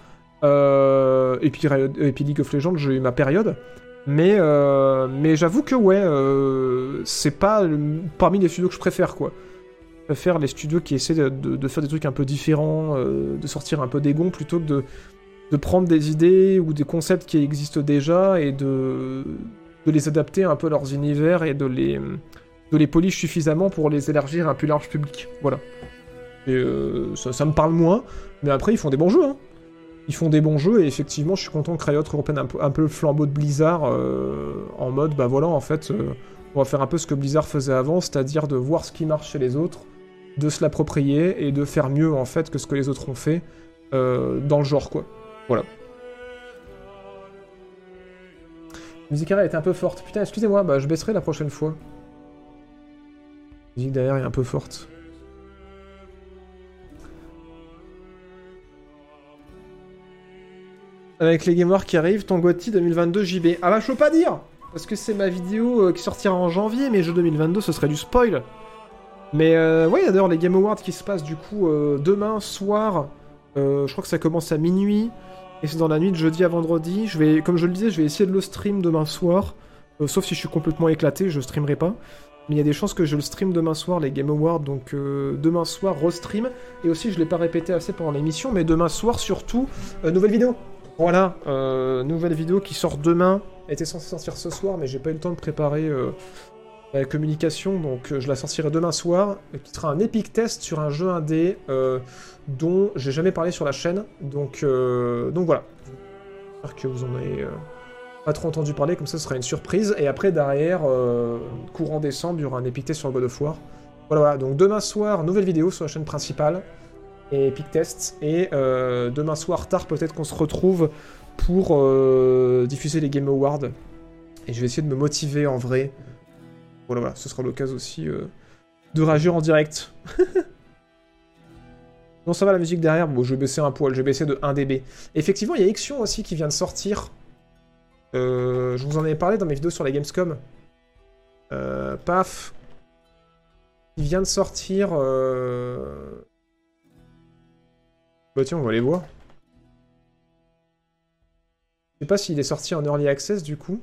A: Euh, et, puis et puis League of Legends, j'ai eu ma période. Mais, mais j'avoue que ouais, c'est pas parmi les studios que je préfère quoi. Je préfère les studios qui essaient de, faire des trucs un peu différents, de sortir un peu des gonds plutôt que de, de prendre des idées ou des concepts qui existent déjà et de les adapter un peu à leurs univers et de les, de les polish suffisamment pour les élargir à un plus large public. Voilà. Et euh, ça, me parle moins, mais après ils font des bons jeux. Hein. Ils font des bons jeux et effectivement, je suis content que Riot reprenne un un peu le flambeau de Blizzard euh, en mode, bah voilà, en fait, euh, on va faire un peu ce que Blizzard faisait avant, c'est-à-dire de voir ce qui marche chez les autres, de se l'approprier et de faire mieux en fait que ce que les autres ont fait euh, dans le genre, quoi. Voilà. Musique arrière est un peu forte. Putain, excusez-moi, bah je baisserai la prochaine fois. La musique derrière est un peu forte. Avec les gamers qui arrivent, ton GOTY 2022 JB. Ah bah je peux pas dire Parce que c'est ma vidéo euh, qui sortira en janvier, mais jeux 2022 ce serait du spoil. Mais euh, ouais, d'ailleurs les Game Awards qui se passent du coup euh, demain soir Euh, je crois que ça commence à minuit. Et c'est dans la nuit de jeudi à vendredi. Je vais, comme je le disais, je vais essayer de le stream demain soir. Sauf si je suis complètement éclaté, je streamerai pas. Mais il y a des chances que je le stream demain soir, les Game Awards. Donc euh, demain soir, restream. Et aussi, je l'ai pas répété assez pendant l'émission, mais demain soir, surtout, euh, nouvelle vidéo. Voilà, euh, nouvelle vidéo qui sort demain. Elle était censée sortir ce soir, mais j'ai pas eu le temps de préparer la communication. Donc je la sortirai demain soir. Qui sera un epic test sur un jeu indé dont j'ai jamais parlé sur la chaîne. Donc, donc voilà. J'espère que vous en avez pas trop entendu parler, comme ça ce sera une surprise. Et après, derrière, euh, courant décembre, il y aura un epic test sur God of War. Voilà, voilà. Donc demain soir, nouvelle vidéo sur la chaîne principale. Et epic test. Et euh, demain soir, tard, peut-être qu'on se retrouve pour euh, diffuser les Game Awards. Et je vais essayer de me motiver en vrai. Voilà, voilà. Ce sera l'occasion aussi de réagir en direct. Non, ça va la musique derrière. Bon, je vais baisser un poil, je vais baisser de 1 dB. Effectivement, il y a Ixion aussi qui vient de sortir. Euh, je vous en avais parlé dans mes vidéos sur la Gamescom. Euh, paf. Il vient de sortir. Euh... Bah tiens, on va les voir. Je sais pas s'il est sorti en early access du coup.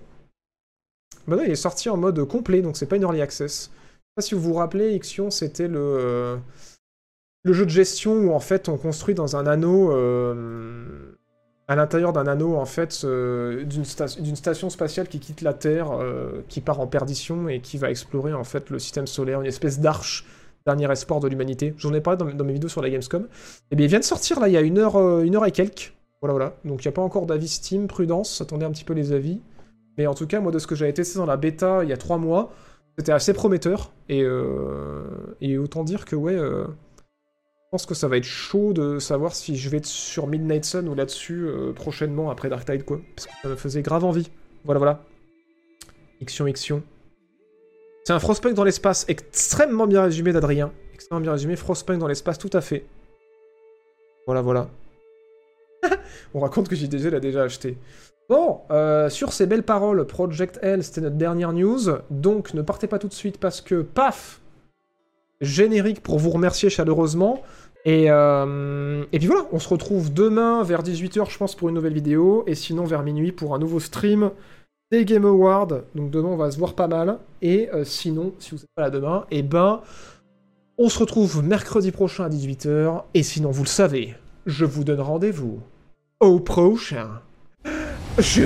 A: Bah non, il est sorti en mode complet, donc c'est pas une early access. Je sais pas si vous vous rappelez, Ixion, c'était le. le jeu de gestion où en fait on construit dans un anneau, à l'intérieur d'un anneau en fait, d'une sta- d'une station spatiale qui quitte la Terre, euh, qui part en perdition et qui va explorer en fait le système solaire, une espèce d'arche, dernier espoir de l'humanité. J'en ai parlé dans, mes vidéos sur la Gamescom. Et bien il vient de sortir là il y a une heure, euh, une heure et quelques. Voilà voilà. Donc il n'y a pas encore d'avis Steam, prudence, attendez un petit peu les avis. Mais en tout cas moi de ce que j'avais testé dans la bêta il y a trois mois, c'était assez prometteur. Et, euh, et autant dire que ouais. Pense que ça va être chaud de savoir si je vais être sur Midnight Sun ou là-dessus euh, prochainement après Dark Tide quoi. Parce que ça me faisait grave envie. Voilà voilà. Ixion Ixion. C'est un Frostpunk dans l'espace extrêmement bien résumé d'Adrien. Extrêmement bien résumé. Frostpunk dans l'espace tout à fait. Voilà voilà. On raconte que JDG l'a déjà acheté. Bon, euh, sur ces belles paroles, Project L, c'était notre dernière news. Donc ne partez pas tout de suite parce que, paf Générique pour vous remercier chaleureusement. Et, euh, et puis voilà, on se retrouve demain vers 18h, je pense, pour une nouvelle vidéo. Et sinon, vers minuit, pour un nouveau stream des Game Awards. Donc demain, on va se voir pas mal. Et euh, sinon, si vous n'êtes pas là demain, et ben, on se retrouve mercredi prochain à 18h. Et sinon, vous le savez, je vous donne rendez-vous au prochain. Je